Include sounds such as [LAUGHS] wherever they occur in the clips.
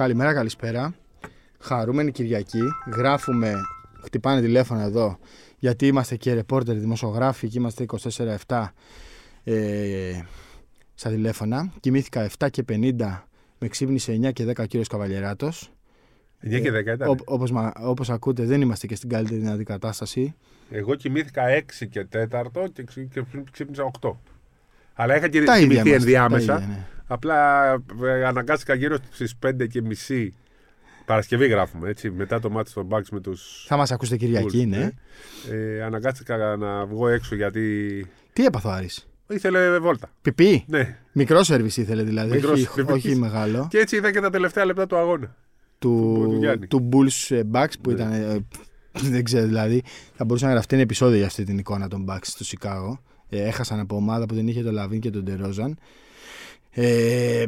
Καλημέρα, καλησπέρα. Χαρούμενη Κυριακή. Γράφουμε, χτυπάνε τηλέφωνα εδώ, γιατί είμαστε και ρεπόρτερ δημοσιογράφοι και είμαστε 24-7 ε, στα τηλέφωνα. Κοιμήθηκα 7 και 50, με ξύπνησε 9 και 10 ο κύριος Καβαλιεράτος. 9 και 10 ήταν. Ό, όπως, μα- όπως ακούτε δεν είμαστε και στην καλύτερη δυνατή κατάσταση. Εγώ κοιμήθηκα 6 και 4 και, ξύ- και ξύπνησα 8. Αλλά είχα και Τα ίδια κοιμηθεί είμαστε, ενδιάμεσα. τα ίδια, ναι. Απλά ε, αναγκάστηκα γύρω στις 5 και μισή. Παρασκευή γράφουμε, έτσι, μετά το μάτι στον Bucks με τους Θα μας ακούσετε Κυριακή, Bulls, ναι. Ε, αναγκάστηκα να βγω έξω γιατί Τι έπαθε ο Άρης; ήθελε βόλτα. Πιπί. Ναι. Μικρό σερβις ήθελε δηλαδή, Μικρός όχι, σερβις. όχι μεγάλο. Και έτσι είδα και τα τελευταία λεπτά του αγώνα. του, του Γιάννη. του Bulls ε, Bucks που Ναι. ήταν. ε, [LAUGHS] δεν ξέρω δηλαδή. Θα μπορούσε να γραφτεί ένα επεισόδιο για αυτή την εικόνα των Bucks στο Σικάγο. Ε, έχασαν από ομάδα που δεν είχε τον Λαβίν και τον Ντερόζαν. Ε,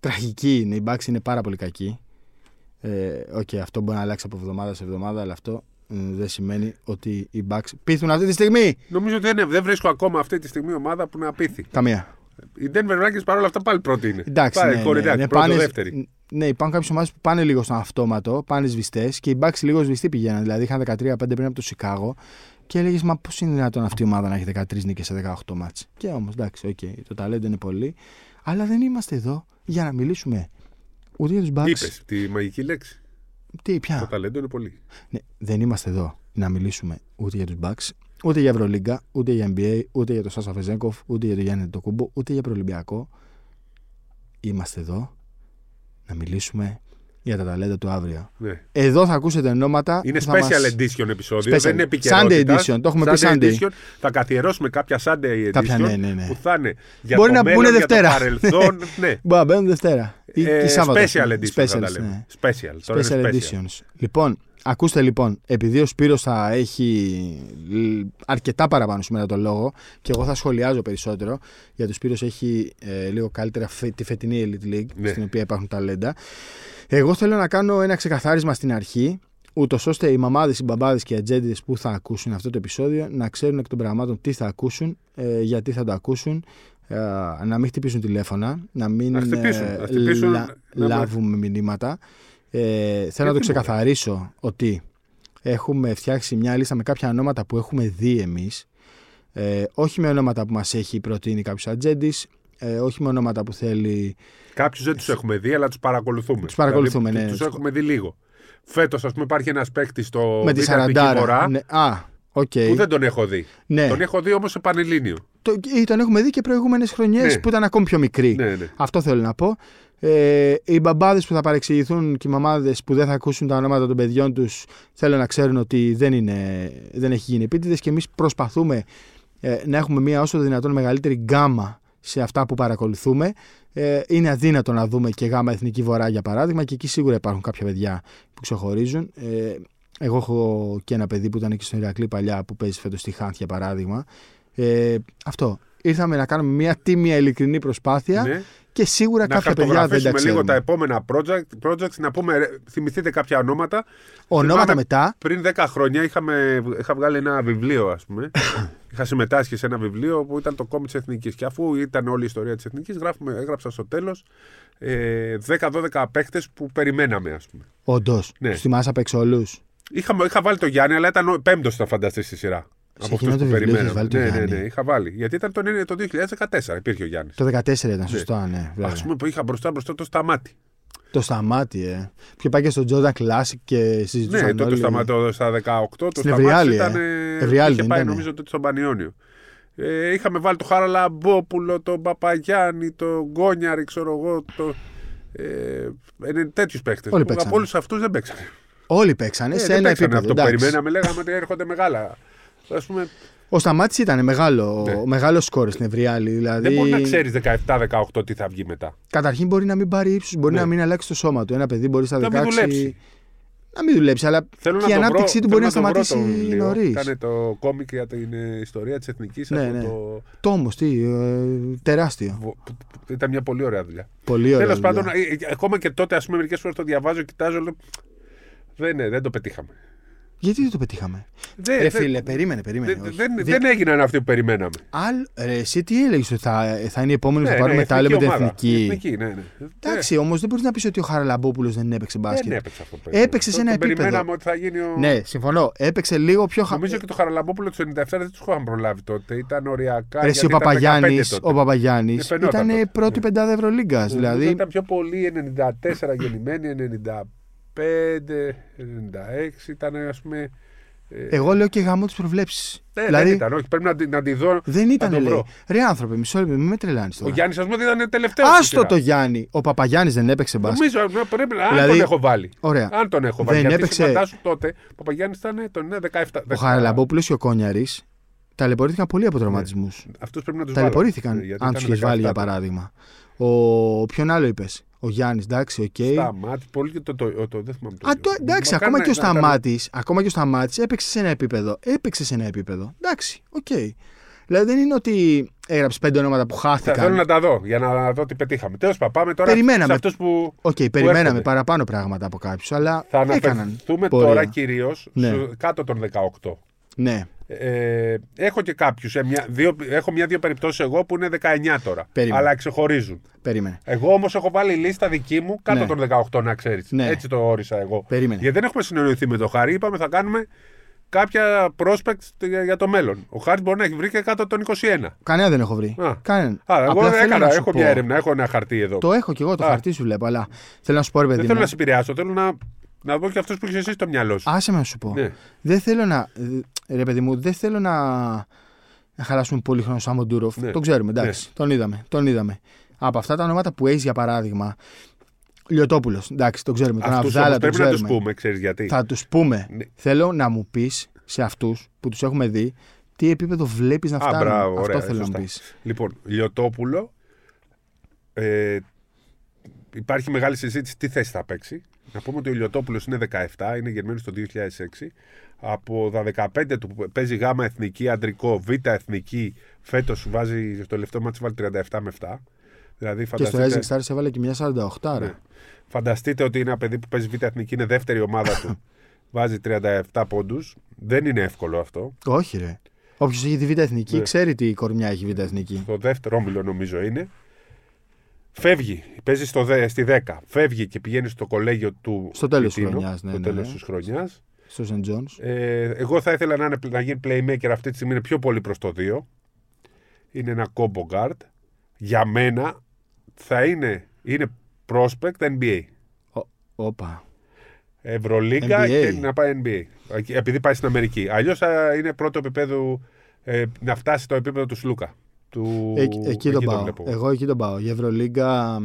τραγική είναι. Οι Bucks είναι πάρα πολύ κακοί. Ε, Οκ, αυτό μπορεί να αλλάξει από εβδομάδα σε εβδομάδα, αλλά αυτό ε, δεν σημαίνει ότι οι Bucks πείθουν αυτή τη στιγμή. Νομίζω ότι δεν, δεν βρίσκω ακόμα αυτή τη στιγμή ομάδα που να πείθει. Καμία. Η Denver Nuggets παρόλα αυτά πάλι πρώτη είναι. Εντάξει, Πάλι ναι, ναι, κορυδάκι, ναι, πρώτο, πάνε- δεύτερη. Ναι, υπάρχουν κάποιες ομάδες που πάνε λίγο στον αυτόματο, πάνε σβηστές και οι Bucks λίγο σβηστοί πηγαίναν. Δηλαδή είχαν 13-5 πριν από το Σικάγο και έλεγες Μα πώς είναι δυνατόν αυτή η ομάδα να έχει 13 νίκες σε 18 ματς. Και όμως εντάξει, οκ, το ταλέντο είναι πολύ. Αλλά δεν είμαστε εδώ για να μιλήσουμε ούτε για τους Bucks. Είπες τη μαγική λέξη. Τι, Το πια. ταλέντο είναι πολύ. Ναι, δεν είμαστε εδώ να μιλήσουμε ούτε για τους Bucks, ούτε για Ευρωλίγκα, ούτε για NBA, ούτε για τον Σάσα Βεζένκοφ, ούτε για τον Γιάννη Αντετοκούμπο, ούτε για Προολυμπιακό. Είμαστε εδώ να μιλήσουμε για τα ταλέντα του αύριο. Ναι. Εδώ θα ακούσετε ονόματα. Είναι που θα special μας- edition επεισόδιο. Special. Δεν είναι επικαιρότητα. Sunday edition, το έχουμε πει Sunday. edition. Θα καθιερώσουμε κάποια Sunday edition Κάποια, ναι, ναι, ναι. που θα είναι για Μπορεί το να μέλλον, πούνε για το Δευτέρα. παρελθόν. [LAUGHS] ναι. Μπορεί να μπαίνουν Δευτέρα. Ή, Ε, ή Σάββατο. special edition θα τα Specials, λέμε. ναι. Special. Τώρα Special είναι editions. Λοιπόν, ακούστε λοιπόν, επειδή ο Σπύρος θα έχει λ- αρκετά παραπάνω σήμερα το λόγο και εγώ θα σχολιάζω περισσότερο, γιατί ο Σπύρος έχει ε, λίγο καλύτερα φε- τη φετινή Elite League, Ναι. στην οποία υπάρχουν ταλέντα. Εγώ θέλω να κάνω ένα ξεκαθάρισμα στην αρχή, ούτως ώστε οι μαμάδες, οι μπαμπάδες και οι ατζέντιδες που θα ακούσουν αυτό το επεισόδιο να ξέρουν εκ των πραγμάτων τι θα ακούσουν, ε, γιατί θα το ακούσουν, ε, να μην χτυπήσουν τηλέφωνα, να μην Να χτυπήσουν, ε, να χτυπήσουν, λα- να- λάβουμε μηνύματα. Ε, θέλω να το Γιατί ξεκαθαρίσω ότι έχουμε φτιάξει μια λίστα με κάποια ονόματα που έχουμε δει εμείς ε, όχι με ονόματα που μας έχει προτείνει κάποιος ατζέντης ε, όχι με ονόματα που θέλει Κάποιους δεν τους έχουμε δει, αλλά τους παρακολουθούμε. Τους παρακολουθούμε, δηλαδή, ναι. Τους έχουμε δει λίγο. Φέτος, ας πούμε, υπάρχει ένας παίκτης στο με τη Β' Εθνική Σαραντάρα Βορρά ναι, α, οκ που δεν τον έχω δει. ναι. Τον έχω δει όμως σε πανελλήνιο. Το, ή τον έχουμε δει και προηγούμενες χρονιές Ναι. που ήταν ακόμη πιο μικροί Ναι, ναι. Αυτό θέλω να πω. Ε, οι μπαμπάδες που θα παρεξηγηθούν και οι μαμάδες που δεν θα ακούσουν τα ονόματα των παιδιών τους, θέλω να ξέρουν ότι δεν, είναι, δεν έχει γίνει επίτηδες και εμείς προσπαθούμε ε, να έχουμε μια όσο το δυνατόν μεγαλύτερη γκάμα σε αυτά που παρακολουθούμε. Ε, είναι αδύνατο να δούμε και γάμα Εθνική Βορρά για παράδειγμα και εκεί σίγουρα υπάρχουν κάποια παιδιά που ξεχωρίζουν. Ε, εγώ έχω και ένα παιδί που ήταν και στον Ηρακλή παλιά που παίζει φέτος στη Χάνθ για παράδειγμα. Ε, αυτό. Ήρθαμε να κάνουμε μια τίμια ειλικρινή προσπάθεια ναι. και σίγουρα Να κάποια παιδιά δεν τα χαρτογραφήσουμε λίγο ξέρουν. τα επόμενα project, projects, να πούμε, ρε, θυμηθείτε κάποια ονόματα. Ονόματα Θυμάμαι μετά. Πριν 10 χρόνια είχαμε, είχα βγάλει ένα βιβλίο, ας πούμε. [COUGHS] είχα συμμετάσχει σε ένα βιβλίο που ήταν το κόμμα της Εθνικής. Και αφού ήταν όλη η ιστορία της Εθνικής, έγραψα στο τέλος ε, 10-12 παίχτες που περιμέναμε, ας πούμε. Όντως. Ναι. Του θυμάσαι απ' έξω όλους. Είχα, είχα βάλει το Γιάννη, αλλά ήταν ο πέμπτος θα φανταστείς στη σειρά. Σε από εκείνο αυτούς το που βιβλίο έχεις περιμέναμε. βάλει το ναι, ναι, Γιάννη. ναι, είχα βάλει. Γιατί ήταν το, το 2014 υπήρχε ο Γιάννης. Το 14 ήταν, σωστό, ναι. βέβαια. Α πούμε που είχα μπροστά μπροστά το σταμάτη. Το σταμάτη, ε. Πιο πάει και στο Jordan Classic και συζητούσαν Ναι, τότε όλοι. σταματώ στα 18. Το Στην σταμάτη Ευριάλη, ήταν. ε. ε, Ευριάλη είχε δεν πάει ήτανε. νομίζω τότε στον Πανιόνιο. Ε, είχαμε βάλει το Χαραλαμπόπουλο, τον Παπαγιάννη, τον Γκόνιαρη, ξέρω εγώ. Το, ε, είναι τέτοιους παίχτε. Όλοι παίξανε. Από όλους αυτούς δεν παίξανε. Όλοι παίξανε Ε, σε δεν ένα παίξανε επίπεδο. αυτό που εντάξει. περιμέναμε, λέγαμε ότι έρχονται μεγάλα. Ας πούμε, Ο Σταμάτης ήταν μεγάλο, Ναι. μεγάλος σκόρ στην Ευριάλη. Δηλαδή, Δεν μπορεί να ξέρεις 17-18 τι θα βγει μετά. Καταρχήν μπορεί να μην πάρει ύψου, μπορεί Ναι. να μην αλλάξει το σώμα του. Ένα παιδί μπορεί στα 16. Να μην δουλέψει. Να μην δουλέψει, αλλά Θέλω και να η το ανάπτυξή βρω, του μπορεί να θέλω το βρω σταματήσει το βιβλίο. νωρίς. Ήταν το κόμικ για την ε, ιστορία της εθνικής. Ναι, ναι. Το... Τόμο, τι, ε, τεράστιο. βο- που- που- Ήταν μια πολύ ωραία δουλειά. Πολύ ωραίο. Τέλος πάντων, ε, ε, ακόμα και τότε, ας πούμε, μερικές φορές το διαβάζω, κοιτάζω. Λέω, δεν, ναι, δεν το πετύχαμε. Γιατί δεν το πετύχαμε; Δεν, Ρε δεν- φίλε, περίμενε, περίμενε. δεν, όχι. δεν, Δεν- δεν έγιναν αυτοί που περιμέναμε. Άλλ- ρε, εσύ τι έλεγες ότι θα, θα είναι η επόμενη που Ναι, θα πάρουμε ναι, μετάλλιο με την ομάδα. εθνική; Εθνική, ναι, ναι. Εντάξει, όμως δεν μπορείς να πεις ότι ο Χαραλαμπόπουλος δεν έπαιξε Δεν μπάσκετ. έπαιξε αυτό το παιδί. Έπαιξε σε Το- ένα το επίπεδο. Περιμέναμε ότι θα γίνει ο. Ναι, συμφωνώ. Έπαιξε λίγο πιο χαμηλό. Νομίζω και το Χαραλαμπόπουλος του 97 δεν τους είχαν προλάβει τότε. Ήταν οριακά. Ρε, εσύ, ο γιατί ήταν 15 Παπαγιάννης τότε. ο Παπαγιάννης Ε, φαινόταν ήταν τότε. πρώτη Ναι. πεντάδα Ευρωλίγκας. Νομίζω Δηλαδή. Ήταν πιο πολύ 94 γεννημένοι, 95, 96. Ήταν ας πούμε. ε, Εγώ λέω και γάμο τι προβλέψει. ναι, δηλαδή δεν ήταν, όχι, πρέπει να, τη- να τη δω. δεν ήταν, να το λέει. βρω. Ρε άνθρωπε, μισό λεπτό, μην με τρελάνεις Ο τώρα. Γιάννης, ας πούμε, ήταν τελευταίος. Άστο το Γιάννη. Ο Παπαγιάννης δεν έπαιξε μπάσκετ. Νομίζω να πρέπει να. Αν Δηλαδή- τον έχω βάλει. Ωραία. Αν τον έχω βάλει. Δεν γιατί έπαιξε- Φαντάσου τότε. Ο Παπαγιάννης ήταν τον ναι, 17. Ο Χαραλαμπόπουλος και ο Κόνιαρης ταλαιπωρήθηκαν πολύ από τραυματισμούς. Αυτούς πρέπει να τους βάλω. Ταλαιπωρήθηκαν, Ε, γιατί αν ήταν του είχες βάλει 17. για παράδειγμα. Ο... Ποιον άλλο είπες; Ο Γιάννης, εντάξει, οκ. Σταμάτη, πολύ και το, το, το, το, δεν θυμάμαι το. Α, το, εντάξει, Μακάρι ακόμα να- και ο να ήταν- Σταμάτης, ακόμα και ο Σταμάτης έπαιξε σε ένα επίπεδο. Έπαιξε σε ένα επίπεδο. Εντάξει, οκ. Δηλαδή δεν είναι ότι έγραψε πέντε ονόματα που Θα χάθηκαν. θέλω να τα δω για να δω τι πετύχαμε. Τέλος πάντων, πάμε τώρα Περιμέναμε. σε αυτούς που. Οκ, περιμέναμε έρχονται. παραπάνω πράγματα από κάποιους, αλλά Θα έκαναν. αναφερθούμε πορεία. τώρα κυρίως Ναι. κάτω των 18. Ναι, Ε, έχω και κάποιους. Έχω μια-δύο περιπτώσεις εγώ που είναι 19 τώρα. Περίμενε. Αλλά ξεχωρίζουν. περίμενε. Εγώ όμως έχω βάλει λίστα δική μου κάτω Ναι. των 18, να ξέρεις. Ναι. Έτσι το όρισα εγώ. Περίμενε. Γιατί δεν έχουμε συνεννοηθεί με το Χάρη. Είπαμε θα κάνουμε κάποια prospects για, για το μέλλον. Ο Χάρης μπορεί να έχει βρει και κάτω των 21. Κανένα δεν έχω βρει. Α. Κανέναν. Α, εγώ Απλά θέλω έκανα, να σου έχω πω- μια έρευνα, έχω ένα χαρτί εδώ. Το έχω και εγώ, το Α. χαρτί σου βλέπω, αλλά θέλω να σου πω, ρε παιδί Δεν θέλω μου. να σε επηρεάσω, θέλω να, να δω και αυτούς που έχεις εσύ στο μυαλό σου. Άσε με να σου πω. Ναι. Δεν θέλω να. Ρε παιδί μου, δεν θέλω να, να χαλάσουμε πολύ χρόνο σαν Μοντούροφ. Ναι. Τον ξέρουμε, εντάξει. Τον είδαμε. Τον είδαμε. Από αυτά τα ονόματα που έχεις για παράδειγμα. Λιωτόπουλος. Εντάξει, τον ξέρουμε. Τον Αυτούς Αβδάλα τον πρέπει να ξέρουμε. του πούμε, ξέρεις γιατί. Θα τους πούμε. Ναι. Θέλω να μου πεις σε αυτούς που τους έχουμε δει τι επίπεδο βλέπεις να Α, φτάνουν. μπράβο, Αυτό ωραία, θέλω σωστά. να μου πεις. Λοιπόν, Λιωτόπουλο. Ε, υπάρχει μεγάλη συζήτηση τι θέση θα παίξει. Να πούμε ότι ο Λιωτόπουλο είναι 17, είναι γεννημένο το 2006. Από τα 15 του που παίζει γάμα εθνική, αντρικό, β εθνική, φέτος βάζει στο τελευταίο μάτι βάλει 37 με 7. Δηλαδή Και στο φανταστείτε, Rising Stars έβαλε και μια 48. Ναι. Ρε. φανταστείτε ότι είναι ένα παιδί που παίζει β εθνική, είναι δεύτερη ομάδα του. [LAUGHS] βάζει 37 πόντους. Δεν είναι εύκολο αυτό. Όχι, ρε. Όποιος έχει τη Β' Εθνική Ναι. ξέρει τι κορμιά έχει η Β' Εθνική. Στο δεύτερο όμιλο νομίζω είναι. Φεύγει, παίζεις στο, δε- στη 10. Φεύγει και πηγαίνει στο κολέγιο του. Στο τέλος της Πιτίνο, χρονιάς, ναι, Στο ναι, τέλος ναι. της χρονιάς. Στο St. John's. Ε, εγώ θα ήθελα να, είναι, να γίνει playmaker αυτή τη στιγμή. Είναι πιο πολύ προς το 2. Είναι ένα combo guard. Για μένα θα είναι, είναι prospect NBA. Ω- Όπα. Ευρωλίγκα NBA. και να πάει NBA. Επειδή πάει στην Αμερική. Αλλιώς θα είναι πρώτο επίπεδο ε, να φτάσει στο επίπεδο του Σλούκα. Του... Ε, εκεί τον πάω. βλέπω. Εγώ εκεί τον πάω. Η Ευρωλίγκα.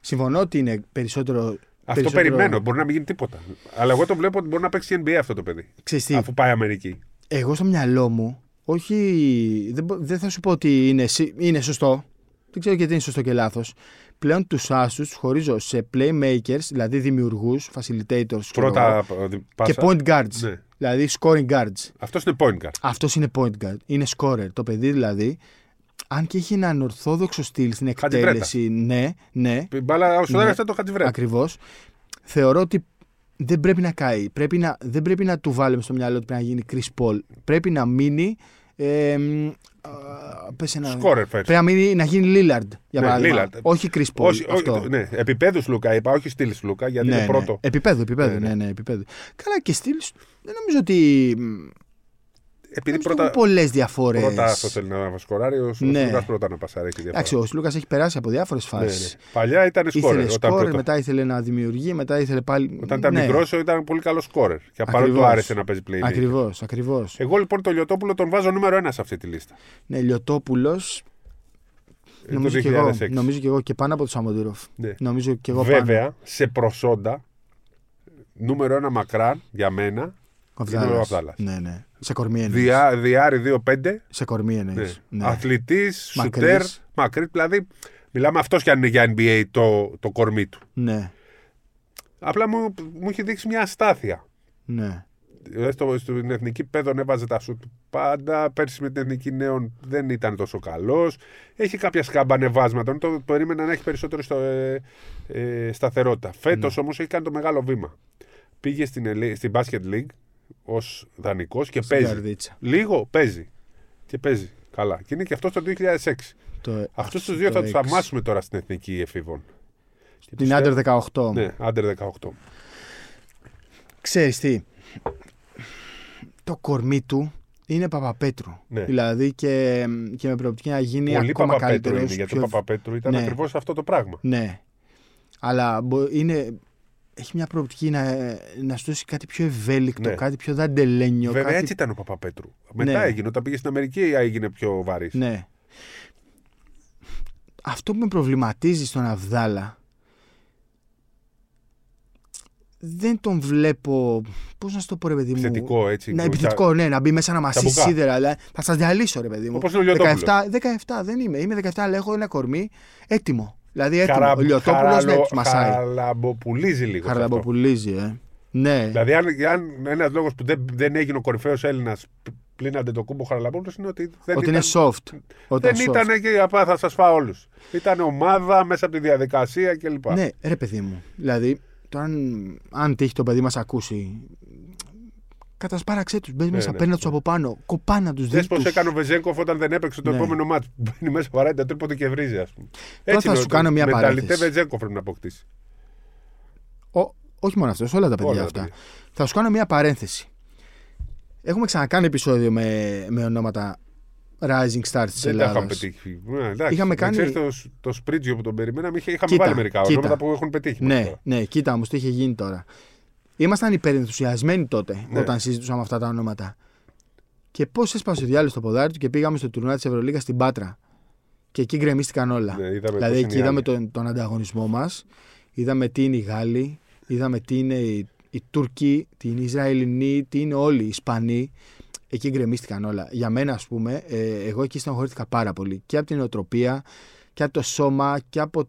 Συμφωνώ ότι είναι περισσότερο. Αυτό περισσότερο- περιμένω. Μπορεί να μην γίνει τίποτα. Αλλά εγώ το βλέπω ότι μπορεί να παίξει NBA αυτό το παιδί. Ξέρεις τι, Αφού πάει Αμερική. εγώ στο μυαλό μου, όχι. Δεν, μπο- δεν θα σου πω ότι είναι, σι- είναι σωστό. Δεν ξέρω γιατί είναι σωστό και λάθος. Πλέον τους άσους του χωρίζω σε playmakers, δηλαδή δημιουργούς, facilitators ξέρω εγώ, Πρώτα ε, πάσα. και point guards. Ναι. Δηλαδή scoring guards. Αυτός είναι point guard. Αυτός είναι point guard. Είναι scorer. Το παιδί δηλαδή, αν και έχει έναν ορθόδοξο στυλ στην Χατζιβρέτα. εκτέλεση, ναι, ναι, Η μπάλα όσο Ναι. δεν αυτό το χατζιβρέτα. ακριβώς. Θεωρώ ότι δεν πρέπει να καεί. Πρέπει να, δεν πρέπει να του βάλουμε στο μυαλό ότι πρέπει να γίνει Chris Paul. Πρέπει να μείνει. Ε, μ, α, πες ένα, Σκόρερ φέρει. Πρέπει να, μείνει, να γίνει Lillard για Ναι, παράδειγμα. Lillard. Όχι Chris Paul. Όχι, αυτό. όχι, ναι, επίπεδου Λούκα είπα, όχι στυλς Λούκα, γιατί ναι, είναι ναι. πρώτο. Επίπεδο, επίπεδο. Ναι, Ναι, ναι. ναι, επίπεδο. Καλά και στυλς. Δεν νομίζω ότι. Μ, Επειδή δεν πρώτα, έχουν πολλές διαφορές. πρώτα αυτό θέλει να σκοράρει, ο Ναι. Λούκας πρώτα να πασάρει. Έχει διαφορά. Εντάξει, ο Λούκας έχει περάσει από διάφορες Ναι, ναι. φάσει. Παλιά ήταν σκόρερ. Ήθελε Όταν, σκόρ, πρώτο. μετά ήθελε να δημιουργεί, μετά ήθελε πάλι. όταν ήταν ναι, μικρός ήταν πολύ καλός σκόρερ. Και παρότι Ακριβώς. του άρεσε να παίζει playmaker. Ακριβώς, ακριβώς. Εγώ λοιπόν το Λιωτόπουλο τον βάζω νούμερο ένα σε αυτή τη λίστα. Ναι, Λιωτόπουλος. Ε, το Νομίζω και, εγώ, 2006. νομίζω και εγώ και πάνω από τον Σαμοντούροφ. Ναι. Νομίζω και εγώ Βέβαια, πάνω. σε προσόντα, νούμερο ένα μακράν για μένα, Ο είναι ο Αβδάλας. Αβδάλας. Ναι, ναι. Σε κορμί εννοείς. διά, διάρη 2-5, Σε κορμί ναι. εννοείς. Ναι. αθλητής, Μακρύς. σουτέρ, μακρύ. Δηλαδή, μιλάμε αυτός κι αν είναι για NBA το, το κορμί του. ναι. Απλά μου, μου έχει δείξει μια αστάθεια. Ναι. Δηλαδή, Στο, στην εθνική παιδόν έβαζε τα σουτ πάντα. Πέρσι με την εθνική νέων δεν ήταν τόσο καλός. Έχει κάποια σκαμπανεβάσματα. Το περίμενα να έχει περισσότερο στο, ε, ε, σταθερότητα. Φέτος Ναι. όμως έχει κάνει το μεγάλο βήμα. Πήγε στην, Ελέ- στην Basket League ως δανεικός και Στην παίζει. καρδίτσα. Λίγο παίζει. Και παίζει. Καλά. Και είναι και αυτός το 2006. Το, Αυτούς τους δύο το θα τους έξι. θαυμάσουμε τώρα στην εθνική εφήβων. Και Την τους Άντερ φέρ- 18. Ναι, άντερ 18. Ξέρεις τι, το κορμί του είναι Παπαπέτρου. Ναι. Δηλαδή και, και με προοπτική να γίνει Πολύ ακόμα Παπαπέτρου καλύτερος. είναι, γιατί πιο- ο Παπαπέτρου ήταν Ναι. ακριβώς αυτό το πράγμα. Ναι. Αλλά μπο- είναι, έχει μια προοπτική να, να σου δώσει κάτι πιο ευέλικτο, Ναι. κάτι πιο δαντελένιο. Βέβαια κάτι... έτσι ήταν ο Παπαπέτρου. Μετά Ναι. έγινε, όταν πήγε στην Αμερική έγινε πιο βαρύς. Ναι. Αυτό που με προβληματίζει στον Αβδάλα δεν τον βλέπω. Πώς να σου το πω, ρε παιδί μου. Επιθετικό έτσι. Ναι, επιθετικό, ναι, να μπει μέσα να μασίσει μπουκά. σίδερα. Δηλαδή, θα σας διαλύσω, ρε παιδί μου. Όπως είναι ο Λιωτόπουλος. 17, 17 δεν είμαι. Είμαι 17, αλλά έχω ένα κορμί έτοιμο. Δηλαδή έτοιμο. Καρα... Ο Λιωτόπουλος χαραλο- ναι, τους μασάει. Χαραλαμποπουλίζει λίγο. σε αυτό. Χαραλαμποπουλίζει, ε. Ναι. Δηλαδή, αν, αν ένας λόγος που δεν, δεν έγινε ο κορυφαίος Έλληνας πλην αντετοκούμπο Χαραλαμπόπουλο είναι ότι δεν ότι ήταν, είναι soft. Όταν δεν soft. ήταν και απά, θα σας φάω όλους. Ήταν ομάδα μέσα από τη διαδικασία κλπ. Ναι, ρε παιδί μου. Δηλαδή, τώρα αν, αν τύχει το παιδί μας ακούσει. Κατασπάραξέ τους. Μπε μέσα, ναι, παίρνει ναι. τους από πάνω. Κοπάνα τους Δε δει. πώ έκανε ο Βεζέγκοφ όταν δεν έπαιξε το Ναι. επόμενο μάτι. [LAUGHS] Μπαίνει μέσα, βαράει τα τρίποντα και βρίζει, ας πούμε. Τώρα θα είναι σου ο- κάνω μια μεταλλιτέ παρένθεση. Βεζέγκοφ πρέπει να αποκτήσει. Όχι μόνο αυτός, όλα τα παιδιά Όλα τα αυτά. παιδιά. Θα σου κάνω μια παρένθεση. Έχουμε ξανακάνει επεισόδιο με, με ονόματα Rising Stars της Δεν τα είχαμε Ελλάδας. πετύχει. Ναι, εντάξει. Είχαμε Να κάνει- ξέρεις το, το σπρίτζιο που τον περιμέναμε, είχε- είχαμε Κοίτα, βάλει μερικά κοίτα. ονόματα που έχουν πετύχει. μέχρι Ναι, τώρα. ναι, κοίτα όμως τι είχε γίνει τώρα. Ήμασταν υπερενθουσιασμένοι τότε Ναι. όταν συζητούσαμε αυτά τα ονόματα. Και πώς έσπασε ο διάλογο στο ποδάρι του και πήγαμε στο τουρνουά της Ευρωλίγας στην Πάτρα. Και εκεί γκρεμίστηκαν όλα. Ναι, είδαμε δηλαδή πώς εκεί είναι οι είδαμε άλλοι. τον, τον ανταγωνισμό μας. Είδαμε τι είναι οι Γάλλοι. Είδαμε τι είναι οι, οι Τούρκοι, τι είναι οι Ισραηλινοί, τι είναι όλοι οι Ισπανοί. Εκεί γκρεμίστηκαν όλα. Για μένα, ας πούμε, ε, εγώ εκεί στενοχωρήθηκα πάρα πολύ. Και από την οτροπία και από το σώμα και από,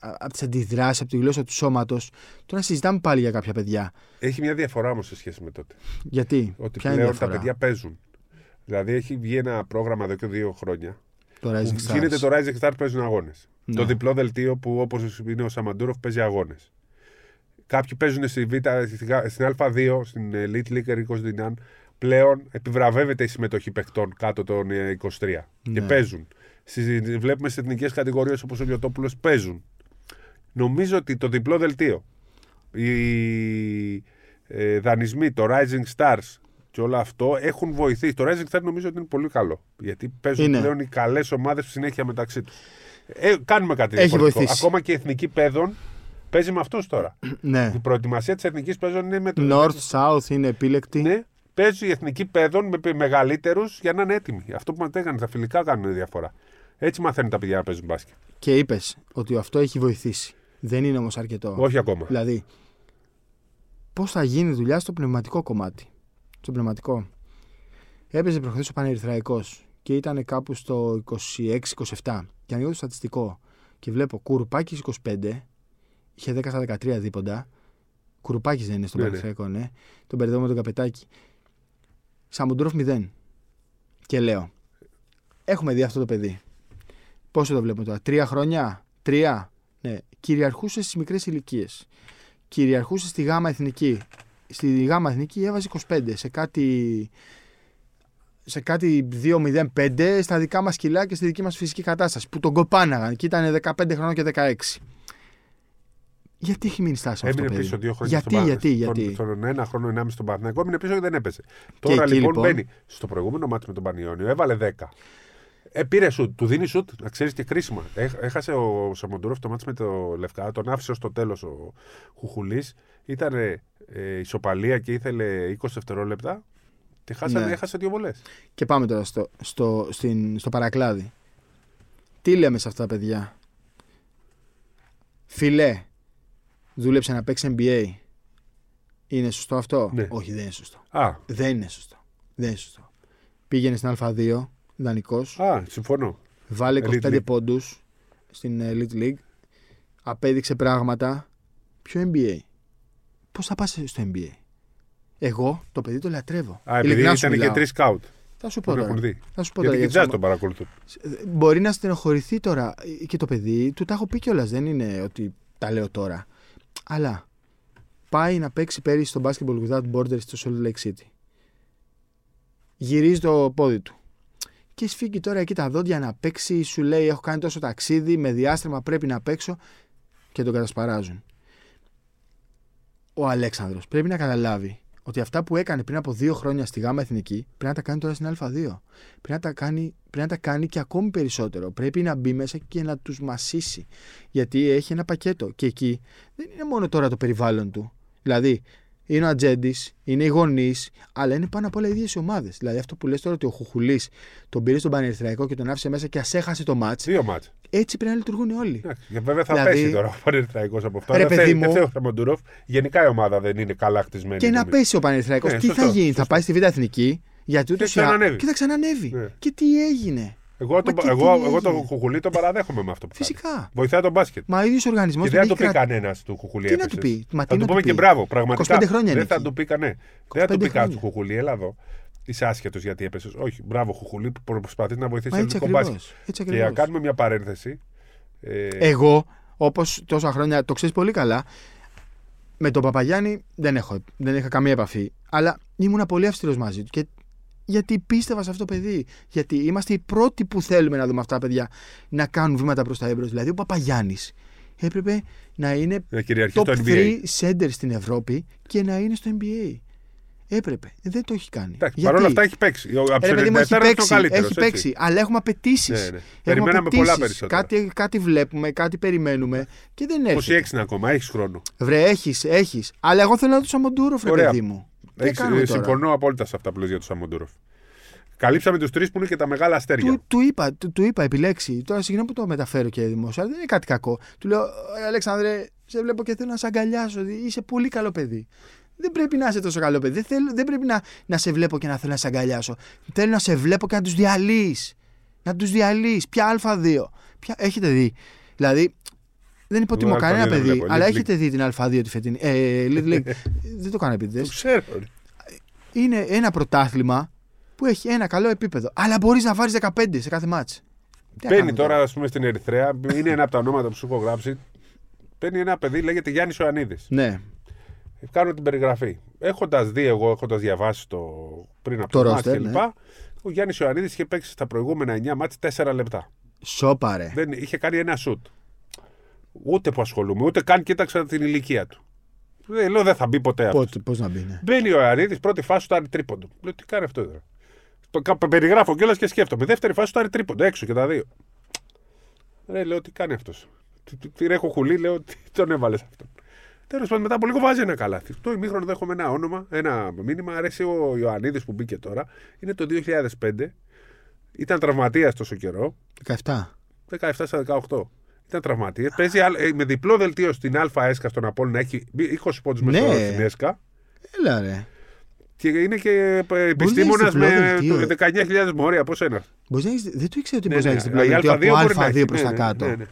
από τις αντιδράσεις, από τη γλώσσα του σώματος. Τώρα συζητάμε πάλι για κάποια παιδιά. Έχει μια διαφορά όμως σε σχέση με τότε. Γιατί, Ότι ποια είναι η πλέον τα διαφορά; παιδιά παίζουν. Δηλαδή έχει βγει ένα πρόγραμμα εδώ και δύο χρόνια. Το Που Rising Stars. γίνεται το Rising Star παίζουν αγώνες. Ναι. Το διπλό δελτίο που όπως είναι ο Σαμαντούροφ παίζει αγώνες. Κάποιοι παίζουν στη Β, στη Γ- στην Α2, στην Elite League Ερίκο Δυνάν. Πλέον επιβραβεύεται η συμμετοχή παιχτών κάτω των ε, 23. Και Ναι. παίζουν. Στις- βλέπουμε στις εθνικές κατηγορίες όπως ο Λιωτόπουλος παίζουν. Νομίζω ότι το διπλό δελτίο, οι ε, δανεισμοί, το Rising Stars και όλο αυτό έχουν βοηθήσει. Το Rising Stars νομίζω ότι είναι πολύ καλό. Γιατί παίζουν Είναι. πλέον οι καλές ομάδες συνέχεια μεταξύ τους. Ε, κάνουμε κάτι Έχει διαφορετικό. βοηθήσει. Ακόμα και η εθνική παιδών παίζει με αυτούς τώρα. Ναι. Η προετοιμασία της εθνικής παιδών είναι με το. North, South είναι επίλεκτη. Ναι, παίζει η εθνική παιδών με μεγαλύτερους για να είναι έτοιμοι. Αυτό που μας έκανε, τα φιλικά κάνουν διαφορά. Έτσι μαθαίνουν τα παιδιά να παίζουν μπάσκετ. Και είπες ότι αυτό έχει βοηθήσει. Δεν είναι όμως αρκετό. Όχι ακόμα. Δηλαδή, πώς θα γίνει δουλειά στο πνευματικό κομμάτι. Στο πνευματικό; Έπαιζε προχθές ο Πανερυθραϊκό και ήταν κάπου στο 26-27. Και ανοίγω το στατιστικό και βλέπω Κουρουπάκης 25, είχε 10 στα 13 δίποντα. Κουρουπάκης δεν είναι στο Ναι, ναι. Πανερυθραϊκό, ναι. Τον μπερδεύω με τον καπετάκι. Σαμουντρόφ 0. Και λέω, έχουμε δει αυτό το παιδί. Πόσο το βλέπουμε τώρα, τρία χρόνια, τρία. Ναι, κυριαρχούσε στις μικρές ηλικίες. Κυριαρχούσε στη γάμα εθνική. Στη γάμα εθνική έβαζε 25 σε κάτι. Σε κάτι 2-0-5 στα δικά μας κιλά και στη δική μας φυσική κατάσταση. Που τον κοπάναγαν και ήταν 15 χρόνια και 16. Γιατί έχει μείνει στάση αυτό Έμεινε το παιδί. πίσω δύο χρόνια Γιατί, στον γιατί, Πα- γιατί; Στον, στον ένα χρόνο, ενάμιση στον Παναθηναϊκό, έμεινε πίσω και δεν έπαιζε. Τώρα εκεί, λοιπόν, λοιπόν- μπαίνει στο προηγούμενο μάτι με τον Πανιόνιο, έβαλε 10. Ε, πήρε σουτ, του δίνει σουτ, να ξέρεις και κρίσιμα. Έχ- έχασε ο Σαμοντούροφ το μάτι με το Λευκά, τον άφησε ως το τέλος ο Χουχουλής. Ήταν ε, ισοπαλία και ήθελε 20 δευτερόλεπτα. Και χάσανε, Ναι. έχασε δύο βολές. Και πάμε τώρα στο, στο, στην, στο παρακλάδι. Τι λέμε σε αυτά τα παιδιά; Φιλέ, δούλεψε να παίξεις NBA. Είναι σωστό αυτό; Ναι. Όχι, δεν είναι σωστό. Α, Δεν είναι σωστό. Δεν είναι σωστό. Πήγαινε στην Α2, δανεικός, α, συμφωνώ. βάλε Elite 25 League. πόντους στην Elite League, απέδειξε πράγματα. Ποιο NBA. Πώς θα πας στο NBA. Εγώ το παιδί το λατρεύω. Α, επειδή Ειλικρινά σου ήταν και μιλάω. τρεις σκάουτ. Θα σου πω Τον τώρα. έχουν δει. Θα σου πω Γιατί τώρα και για jazz τους τον παρακολουθούν. Μπορεί να στενοχωρηθεί τώρα και το παιδί, του τα έχω πει κιόλας. Δεν είναι ότι τα λέω τώρα. Αλλά πάει να παίξει πέρυσι στο Basketball Without Borders στο Salt Lake City. Γυρίζει το πόδι του. Και σφίγγει τώρα εκεί τα δόντια να παίξει, σου λέει: Έχω κάνει τόσο ταξίδι, με διάστημα πρέπει να παίξω και τον κατασπαράζουν. Ο Αλέξανδρος πρέπει να καταλάβει ότι αυτά που έκανε πριν από δύο χρόνια στη ΓΑΜΑ Εθνική πρέπει να τα κάνει τώρα στην Α2. Πρέπει να τα κάνει, πρέπει να τα κάνει και ακόμη περισσότερο. Πρέπει να μπει μέσα και να τους μασίσει. Γιατί έχει ένα πακέτο. Και εκεί δεν είναι μόνο τώρα το περιβάλλον του. Δηλαδή, είναι ο ατζέντης, είναι οι γονείς, αλλά είναι πάνω απ' όλα οι ίδιες ομάδες. Δηλαδή αυτό που λες τώρα ότι ο Χουχουλής τον πήρε στον Πανερθραϊκό και τον άφησε μέσα και ασέχασε το μάτς. Δύο μάτς. Έτσι πρέπει να λειτουργούν όλοι. Και βέβαια θα Δηλαδή- πέσει τώρα ο Πανερθραϊκό από αυτό. Ρε, Δεν παιδί θέλει- μου. δεν θέλει ο Σαμοντούροφ. Γενικά η ομάδα δεν είναι καλά χτισμένη. Και να νομίζω. πέσει ο Πανερθραϊκό. Ναι, τι σωστό, θα γίνει, θα σωστό. πάει στη Β' Εθνική. Γιατί ούτως θα ξανανεύει. Και θα ξανανεύει. Ναι. Και τι έγινε. Εγώ, τον, Μα και εγώ, τι εγώ τον έγινε. Κουκουλί τον παραδέχομαι με αυτό που κάνεις. Φυσικά. Βοηθάει τον μπάσκετ. Μα ο ίδιος οργανισμός Και δεν θα του πει κανένας του Κουκουλί. Τι να έπαιξες. του πει, μα Θα τι του να πούμε του και πει; μπράβο. Πραγματικά. 25 χρόνια είναι δεν θα εκεί. του πει κανένα. Δεν θα του 25 πει κάτι χρόνια. του Κουκουλί. Έλα εδώ. Είσαι άσχετος γιατί έπεσες. Όχι, μπράβο, Κουκουλί που προσπαθείς να βοηθήσεις Μα το έτσι ελληνικό ακριβώς. μπάσκετ. Έτσι Και να ακριβώς. κάνουμε μια παρένθεση. Ε, Εγώ, όπως τόσα χρόνια το ξέρεις πολύ καλά, με τον Παπαγιάννη δεν, έχω, δεν είχα καμία επαφή. Αλλά ήμουνα πολύ αυστηρός μαζί του. Και γιατί πίστευα σε αυτό το παιδί. Γιατί είμαστε οι πρώτοι που θέλουμε να δούμε αυτά τα παιδιά να κάνουν βήματα προς τα έμπρος. Δηλαδή, ο Παπαγιάννης έπρεπε να είναι να κυριαρχεί top στο NBA. 3 center στην Ευρώπη και να είναι στο NBA. Έπρεπε. Δεν το έχει κάνει. Εντάξει, Γιατί; παρόλα αυτά έχει παίξει. Ο- Από Ε, ρε το παιδί μου, 97 έχει ήταν ο παίξει, καλύτερος, έχει έτσι. παίξει, αλλά έχουμε απαιτήσεις. Ναι, ναι. Περιμέναμε πολλά περισσότερα. Κάτι, κάτι βλέπουμε, κάτι περιμένουμε και δεν έρχεται. 26 είναι ακόμα, έχεις χρόνο. Βρε, έχεις, έχεις. Αλλά εγώ θέλω να του Σαμοντούροφ, ρε Ωραία. παιδί μου. Τι Έχεις- κάνουμε ε, τώρα; συμφωνώ απόλυτα σε αυτά που λες για τον Σαμοντούροφ. Καλύψαμε τους τρεις που είναι και τα μεγάλα αστέρια. Του, του, είπα, του, του είπα επιλέξει. Τώρα συγγνώμη που το μεταφέρω και δημόσια, αλλά δεν είναι κάτι κακό. Του λέω, «Ε, Αλέξανδρε, σε βλέπω και θέλω να σε αγκαλιάσω. δι- Είσαι πολύ καλό παιδί. Δεν πρέπει να είσαι τόσο καλό παιδί. Δεν, θέλω, δεν πρέπει να, να σε βλέπω και να θέλω να σε αγκαλιάσω. Θέλω να σε βλέπω και να τους διαλύεις. Να τους διαλύεις. Ποια Α2. Ποια... Έχετε δει. Δηλαδή, δεν υποτιμώ Εγώ κανένα Α2 δεν παιδί, βλέπω. αλλά Little έχετε δει την Α2 τη φετινή. Ε, Little League. [LAUGHS] δεν το κάνω επίτηδες. Το ξέρω. ρε. Είναι ένα πρωτάθλημα που έχει ένα καλό επίπεδο. Αλλά μπορείς να βάλεις 15 σε κάθε μάτς. Τι να Παίρνει κάνουμε τώρα, ας πούμε, στην Ερυθρέα. Είναι ένα από τα ονόματα που σου έχω γράψει. Παίρνει ένα παιδί, λέγεται Γιάννης Ιωαννίδης. Ναι. Κάνω την περιγραφή. Έχοντας δει εγώ, έχοντας διαβάσει το πριν από Το το, μάτς roster, κλπ. ναι. Ο Γιάννης Ιωαννίδης είχε παίξει στα προηγούμενα 9 μάτς 4 λεπτά. Σόπαρε. Δεν, είχε κάνει ένα σουτ. Ούτε που ασχολούμαι, ούτε καν κοίταξα την ηλικία του. Δεν λέω δεν θα μπει ποτέ αυτός. Πώς να μπει, ναι. Μπαίνει ο Ιωαννίδης, πρώτη φάση του άρει τρίποντο. Λέω τι κάνει αυτό εδώ. Το κα- περιγράφω κιόλας και σκέφτομαι. Δεύτερη φάση του άρει τρίποντο, έξω και τα δύο. Ρε, λέω τι κάνει αυτός. Τι ρέχω χουλή, λέω τι τον έβαλες αυτό. Τέλος πάντων, μετά από λίγο βάζει ένα καλάθι. Το ημίχρονο δέχομαι ένα όνομα, ένα μήνυμα. Αρέσει ο Ιωαννίδης που μπήκε τώρα. Είναι το 2005. Ήταν τραυματίας τόσο καιρό. 17. 17 στα 18. Ήταν τραυματία. Παίζει άλλ- ε, με διπλό δελτίο στην ΑΕΣΚΑ στον στον Απόλυνα. Έχει μπει 20 πόντους Ναι. μέσα στην ΕΣΚΑ. Έλα ρε. Και είναι και επιστήμονας διπλό με δελτίο. 19.000 μόρια. Πώς ένας. Μπορείς να έχεις... Δεν το ήξερα ότι Ναι, μπορείς να ναι, έχεις διπλό η δελτίο Α2 από μπορεί να Α2 έχει, προς ναι, τα ναι, κάτω. ναι, ναι.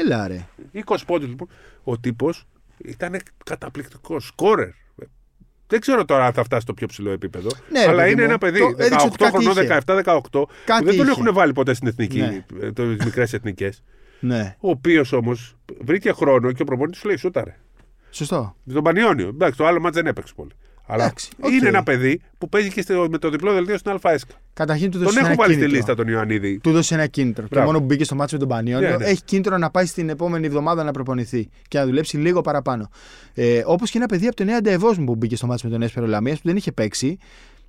Έλα ρε. 20 πόντους λοιπόν. Ο τύπος ήταν καταπληκτικός. Σκόρερ. Δεν ξέρω τώρα αν θα φτάσει στο πιο ψηλό επίπεδο. Ναι, ρε αλλά παιδί είναι μου, ένα παιδί το έδειξε ότι 18 κάτι χρονών, είχε. 17-18. που Κάτι Δεν τον είχε. έχουν βάλει ποτέ στην εθνική, Ναι. ε, τις μικρές εθνικές. Ναι. Ο οποίος όμως βρήκε χρόνο και ο προπονητής του λέει σούταρε. Σωστό. Τον Πανιόνιο. Εντάξει, το άλλο μάτς δεν έπαιξε πολύ. Αλλά Εντάξει, οκ. είναι ένα παιδί που παίζει και στο- με το διπλό δελτίο στην ΑΕΣΚΑ. Καταρχήν του Τον δώσε έχω ένα βάλει στη κίνητρο. λίστα τον Ιωαννίδη. Του δώσε ένα κίνητρο. Και Μπράβο. μόνο που μπήκε στο μάτσο με τον Πανιόνιο, Ναι, ναι. έχει κίνητρο να πάει στην επόμενη εβδομάδα να προπονηθεί και να δουλέψει λίγο παραπάνω. Ε, Όπως και ένα παιδί από το Νέα Ντεβόσμου που μπήκε στο μάτσο με τον Έσπερο Λαμίας που δεν είχε παίξει.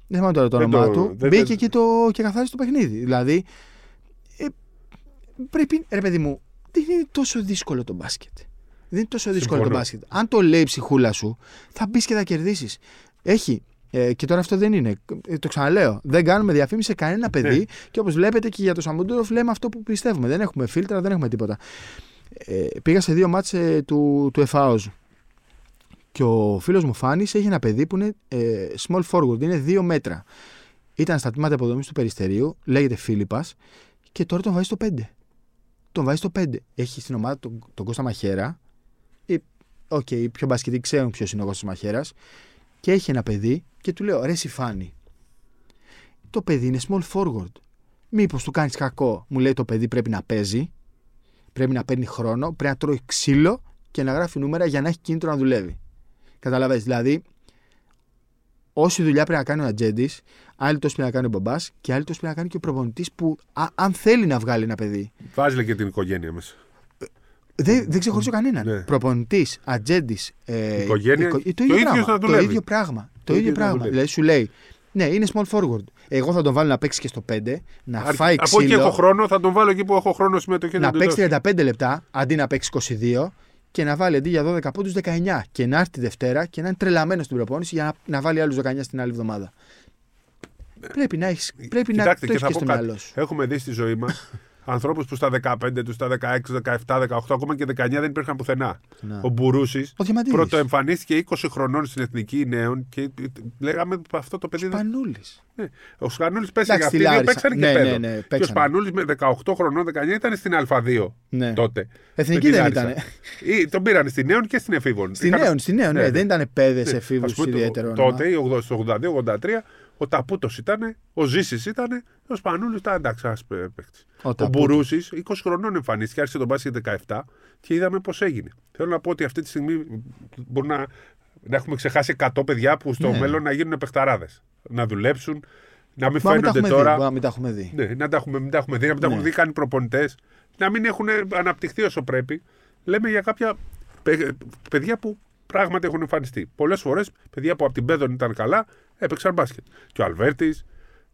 Δεν θυμάμαι τώρα το Δεν όνομά το- του. δεν- μπήκε δεν- και, το, και καθάρισε το παιχνίδι. Δηλαδή. Ε, πρέπει. Ρε παιδί μου, δεν είναι τόσο δύσκολο το μπάσκετ. Δεν είναι τόσο δύσκολο Συμφωνώ. το μπάσκετ. Αν το λέεις η ψυχούλα σου, θα μπεις και θα κερδίσεις. Έχει. Ε, και τώρα αυτό δεν είναι. Ε, το ξαναλέω. Δεν κάνουμε διαφήμιση σε κανένα παιδί. Ναι. Και όπως βλέπετε και για το Σαμοντούροφ λέμε αυτό που πιστεύουμε. Δεν έχουμε φίλτρα, δεν έχουμε τίποτα. Ε, πήγα σε δύο μάτς ε, του, του ΕΦΑΟΖ. Και ο φίλος μου Φάνης έχει ένα παιδί που είναι ε, small forward, είναι δύο μέτρα. Ήταν στα τμήματα υποδομής του Περιστερίου, λέγεται Φίλιππας και τώρα τον βάζει στο 5. Τον βάζει στο 5. Έχει στην ομάδα τον, τον Κώστα Μαχαίρα. Ε, Οκ, οι πιο μπασκετικοί ξέρουν ποιος είναι ο Κώστας Μαχαίρας. Και έχει ένα παιδί και του λέω: Ρε, εσύ Φάνη, το παιδί είναι small forward. Μήπως του κάνεις κακό, μου λέει το παιδί πρέπει να παίζει, πρέπει να παίρνει χρόνο, πρέπει να τρώει ξύλο και να γράφει νούμερα για να έχει κίνητρο να δουλεύει. Καταλαβες. Δηλαδή, όση δουλειά πρέπει να κάνει ο Ατζέντης, άλλη τόσο πρέπει να κάνει ο μπαμπάς και άλλη τόσο πρέπει να κάνει και ο προπονητής που, α, αν θέλει να βγάλει ένα παιδί. Βάζει και την οικογένεια μέσα. Δεν, δεν ξεχωρίζω κανέναν. Ναι. Προπονητής, ατζέντης. Ε, Οικογένεια οικο- και το, ο ίδιο ίδιος πράγμα, να το δουλεύει. ίδιο πράγμα. Το, Το ίδιο ίδιο να πράγμα. δουλεύει. Δηλαδή σου λέει, ναι, είναι small forward. Εγώ θα τον βάλω να παίξει και στο 5, να Αρ- φάει Από εκεί έχω ξύλο, χρόνο, θα τον βάλω εκεί που έχω χρόνο συμμετοχή. να του παίξει δώσω. 35 λεπτά αντί να παίξει 22 και να βάλει αντί για 12 πόντους 19 και να έρθει τη Δευτέρα και να είναι τρελαμένος στην προπόνηση για να, να βάλει άλλους 19 στην άλλη εβδομάδα. Πρέπει να, έχεις, πρέπει να Κοιτάξτε, το και έχεις θα και πω στο κάτι. μυαλό σου. Έχουμε δει στη ζωή μας ανθρώπους που στα 15 τους, στα 16, 17, 18, ακόμα και 19 δεν υπήρχαν πουθενά. Να. Ο Μπουρούσης Ο Διαμαντίδης. πρωτοεμφανίστηκε 20 χρονών στην εθνική νέων και λέγαμε αυτό το παιδί. δεν- Σπανούλης. Ναι. Ο Σπανούλης πέσει Εντάξει, αυτοί στη οι δύο Λάρισα. παίξανε Ναι, και ναι, πέδο. ναι, και ο παίξανε. Σπανούλης με 18 χρονών, 19 ήταν στην Α2 Ναι. τότε. Εθνική Με τη δεν Λάρισα. ήτανε. Ή, τον πήραν στη νέων και στην εφήβων. Στη Είχαν- νέων, στη νέων, ναι, Ναι, ναι. δεν ήταν παιδες Ναι. εφήβους Ας πούμε, το- ιδιαίτερο. Τότε, η 80 στο 82-83, ο Ταπούτος ήταν, ο Ζήσης ήταν, ο Σπανούλης ήταν εντάξει, ας πούμε, παίκτης. Ο Ο, Ταπούτος. Μπουρούσης 20 χρονών εμφανίστηκε, άρχισε τον μπάσκετ 17 και είδαμε πώς έγινε. Θέλω να πω ότι αυτή τη στιγμή μπορεί να, να έχουμε ξεχάσει 100 παιδιά που στο Ναι. μέλλον να γίνουν παιχταράδε. Να δουλέψουν, να μην Μα μην τα φαίνονται έχουμε δει. τώρα. μπορεί να μην τα έχουμε δει. Ναι, να τα έχουμε, μην τα έχουμε δει, να μην τα Ναι. έχουν δει καν προπονητές, να μην έχουν αναπτυχθεί όσο πρέπει. Λέμε για κάποια παι- παιδιά που πράγματι έχουν εμφανιστεί. Πολλές φορές παιδιά που από την Πέδον ήταν καλά έπαιξαν μπάσκετ. Και ο Αλβέρτης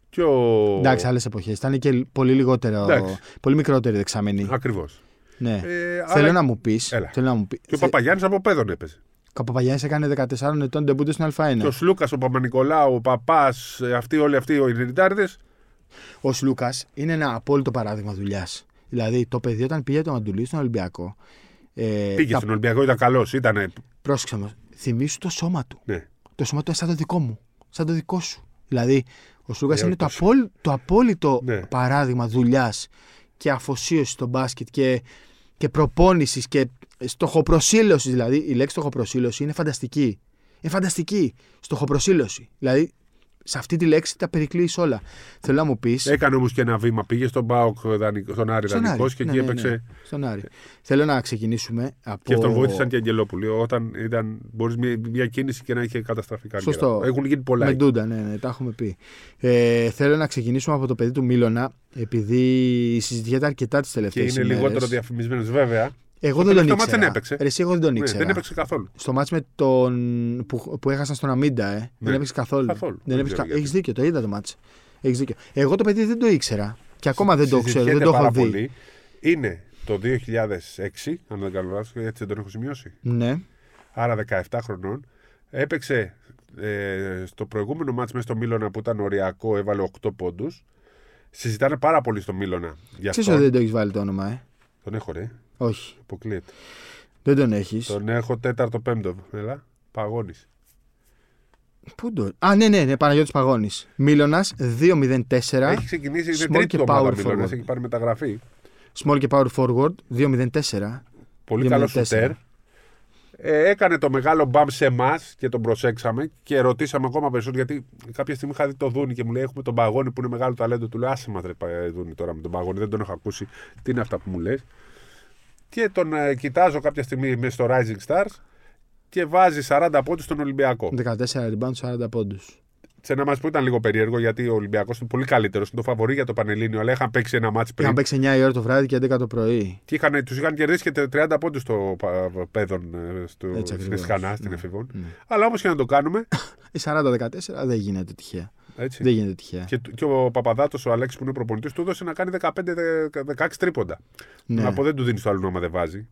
και ο. Εντάξει, άλλες εποχές. Ήταν και πολύ λιγότερο. Εντάξει. Πολύ μικρότερη δεξαμενή. Ακριβώς. Ναι. Ε, Θέλω αλλά- να μου πει. Έλα. Θέλω να μου πει. Και ο Παπαγιάννης από Πέδον έπαιζε. Ο Παπαγιάννης έκανε 14 ετών ντεμπούτο στην Α1. Και ο Σλούκας, ο Παπα-Νικολάου, ο Παπάς, αυτοί όλοι αυτοί οι Ινριτάριδε. Ο Σλούκας είναι ένα απόλυτο παράδειγμα δουλειάς. Δηλαδή το παιδί όταν πήγε το Μαντουλή στον Ολυμπιακό. Ε, Πήγε τα- στον Ολυμπιακό, ήταν καλός. Ήταν. Πρόσεξε όμως, θυμίσου το σώμα του. Ναι. Το σώμα του είναι σαν το δικό μου. Σαν το δικό σου. Δηλαδή, ο Σλούκα Ε, είναι το, το σ- απόλυ- το απόλυτο Ναι. παράδειγμα δουλειάς και αφοσίωσης στο μπάσκετ και, και προπόνησης και στοχοπροσύλωσης. Δηλαδή, η λέξη στοχοπροσύλωση είναι φανταστική. Είναι φανταστική. Στοχοπροσύλωση. Δηλαδή, σε αυτή τη λέξη τα περικλείς όλα. Θέλω να μου πει. Έκανε όμως και ένα βήμα. Πήγε στον Πάοκ, δανεικό- στον Άρη Στον δανεικός Άρη. και Ναι, εκεί ναι, έπαιξε. ναι. Στον Άρη. Θέλω να ξεκινήσουμε από. Και τον βοήθησαν και οι Αγγελόπουλοι. Όταν ήταν, μπορείς μια, μια κίνηση και να είχε καταστραφεί καριέρα. Σωστό. Έχουν γίνει πολλά. Με εκεί. ντούντα, ναι, ναι, τα έχουμε πει. Ε, θέλω να ξεκινήσουμε από το παιδί του Μίλωνα, επειδή συζητιέται αρκετά τις Και τελευταίε είναι ημέρες. λιγότερο διαφημισμένος βέβαια. Εγώ Στο δεν τον τελευταίο μάτς ήξερα. δεν έπαιξε. Ρε, εσύ, εγώ δεν τον Ναι, ήξερα. δεν έπαιξε καθόλου. Στο μάτς με τον... που, που έχασαν στον Αμίντα, ε. δεν έπαιξε καθόλου. Καθόλου. Δεν Δεν έπαιξε ξέρω κα... γιατί. Έχεις δίκιο, το είδα το μάτς. Έχεις δίκιο. Εγώ το παιδί δεν το ήξερα. Και ακόμα δεν το ξέρω, δεν Συζητιέται το έχω πάρα δει. πολύ. Είναι το 2006, αν δεν κάνω λάθος, έτσι δεν τον έχω σημειώσει. Ναι. Άρα 17 χρονών. Έπαιξε ε, στο προηγούμενο μάτς μέσα στο Μίλωνα που ήταν οριακό, έβαλε 8 πόντους. Συζητάνε πάρα πολύ στο Μίλωνα για Ξέρεις αυτό. ότι δεν το έχεις βάλει το όνομα, ε; Τον έχω ρε, Όχι. αποκλείεται. Δεν τον έχεις. Τον έχω τέταρτο πέμπτο. Έλα, παγώνεις. Πού το... Α, ναι, ναι, ναι, Παναγιώτης Παγώνης. Μίλωνας 2-0-4. Έχει ξεκινήσει, είναι Small τρίτη και ομάδα power Μίλωνας, forward. έχει πάρει μεταγραφή. Small και power forward 2-0-4. Πολύ 2-0-4. καλό σουτέρ. Ε, έκανε το μεγάλο μπαμ σε εμάς και τον προσέξαμε και ρωτήσαμε ακόμα περισσότερο γιατί κάποια στιγμή είχα δει το Δούνι και μου λέει: Έχουμε τον Παγόνι που είναι μεγάλο ταλέντο. Του λέω: Άσε μας, ρε πα- Δούνι τώρα με τον Παγόνι, δεν τον έχω ακούσει. Τι είναι αυτά που μου λες; Και τον ε, κοιτάζω κάποια στιγμή μέσα στο Rising Stars και βάζει 40 πόντους στον Ολυμπιακό. 14 rebound, 40 πόντους. Σε ένα μάτς που ήταν λίγο περίεργο γιατί ο Ολυμπιακός είναι πολύ καλύτερος. Είναι το φαβορή για το Πανελλήνιο, αλλά είχαν παίξει ένα μάτς πριν Είχαν παίξει 9 η ώρα το βράδυ και 11 το πρωί. και είχαν, τους είχαν κερδίσει και 30 πόντους στο πα- πέδον ε, στο, Έτσι στην ακριβώς. Εσχανά, στην Ναι. Εφηβών. Ναι. Αλλά όμως και να το κάνουμε, [LAUGHS] Η 40-14 δεν γίνεται τυχαία. Έτσι. Δεν γίνεται τυχαία. Και, και ο Παπαδάτος, ο Αλέξης που είναι προπονητής, του έδωσε να κάνει 15-16 τρίποντα. Ναι. Να πω δεν του δίνει το άλλο άμα δεν βάζει.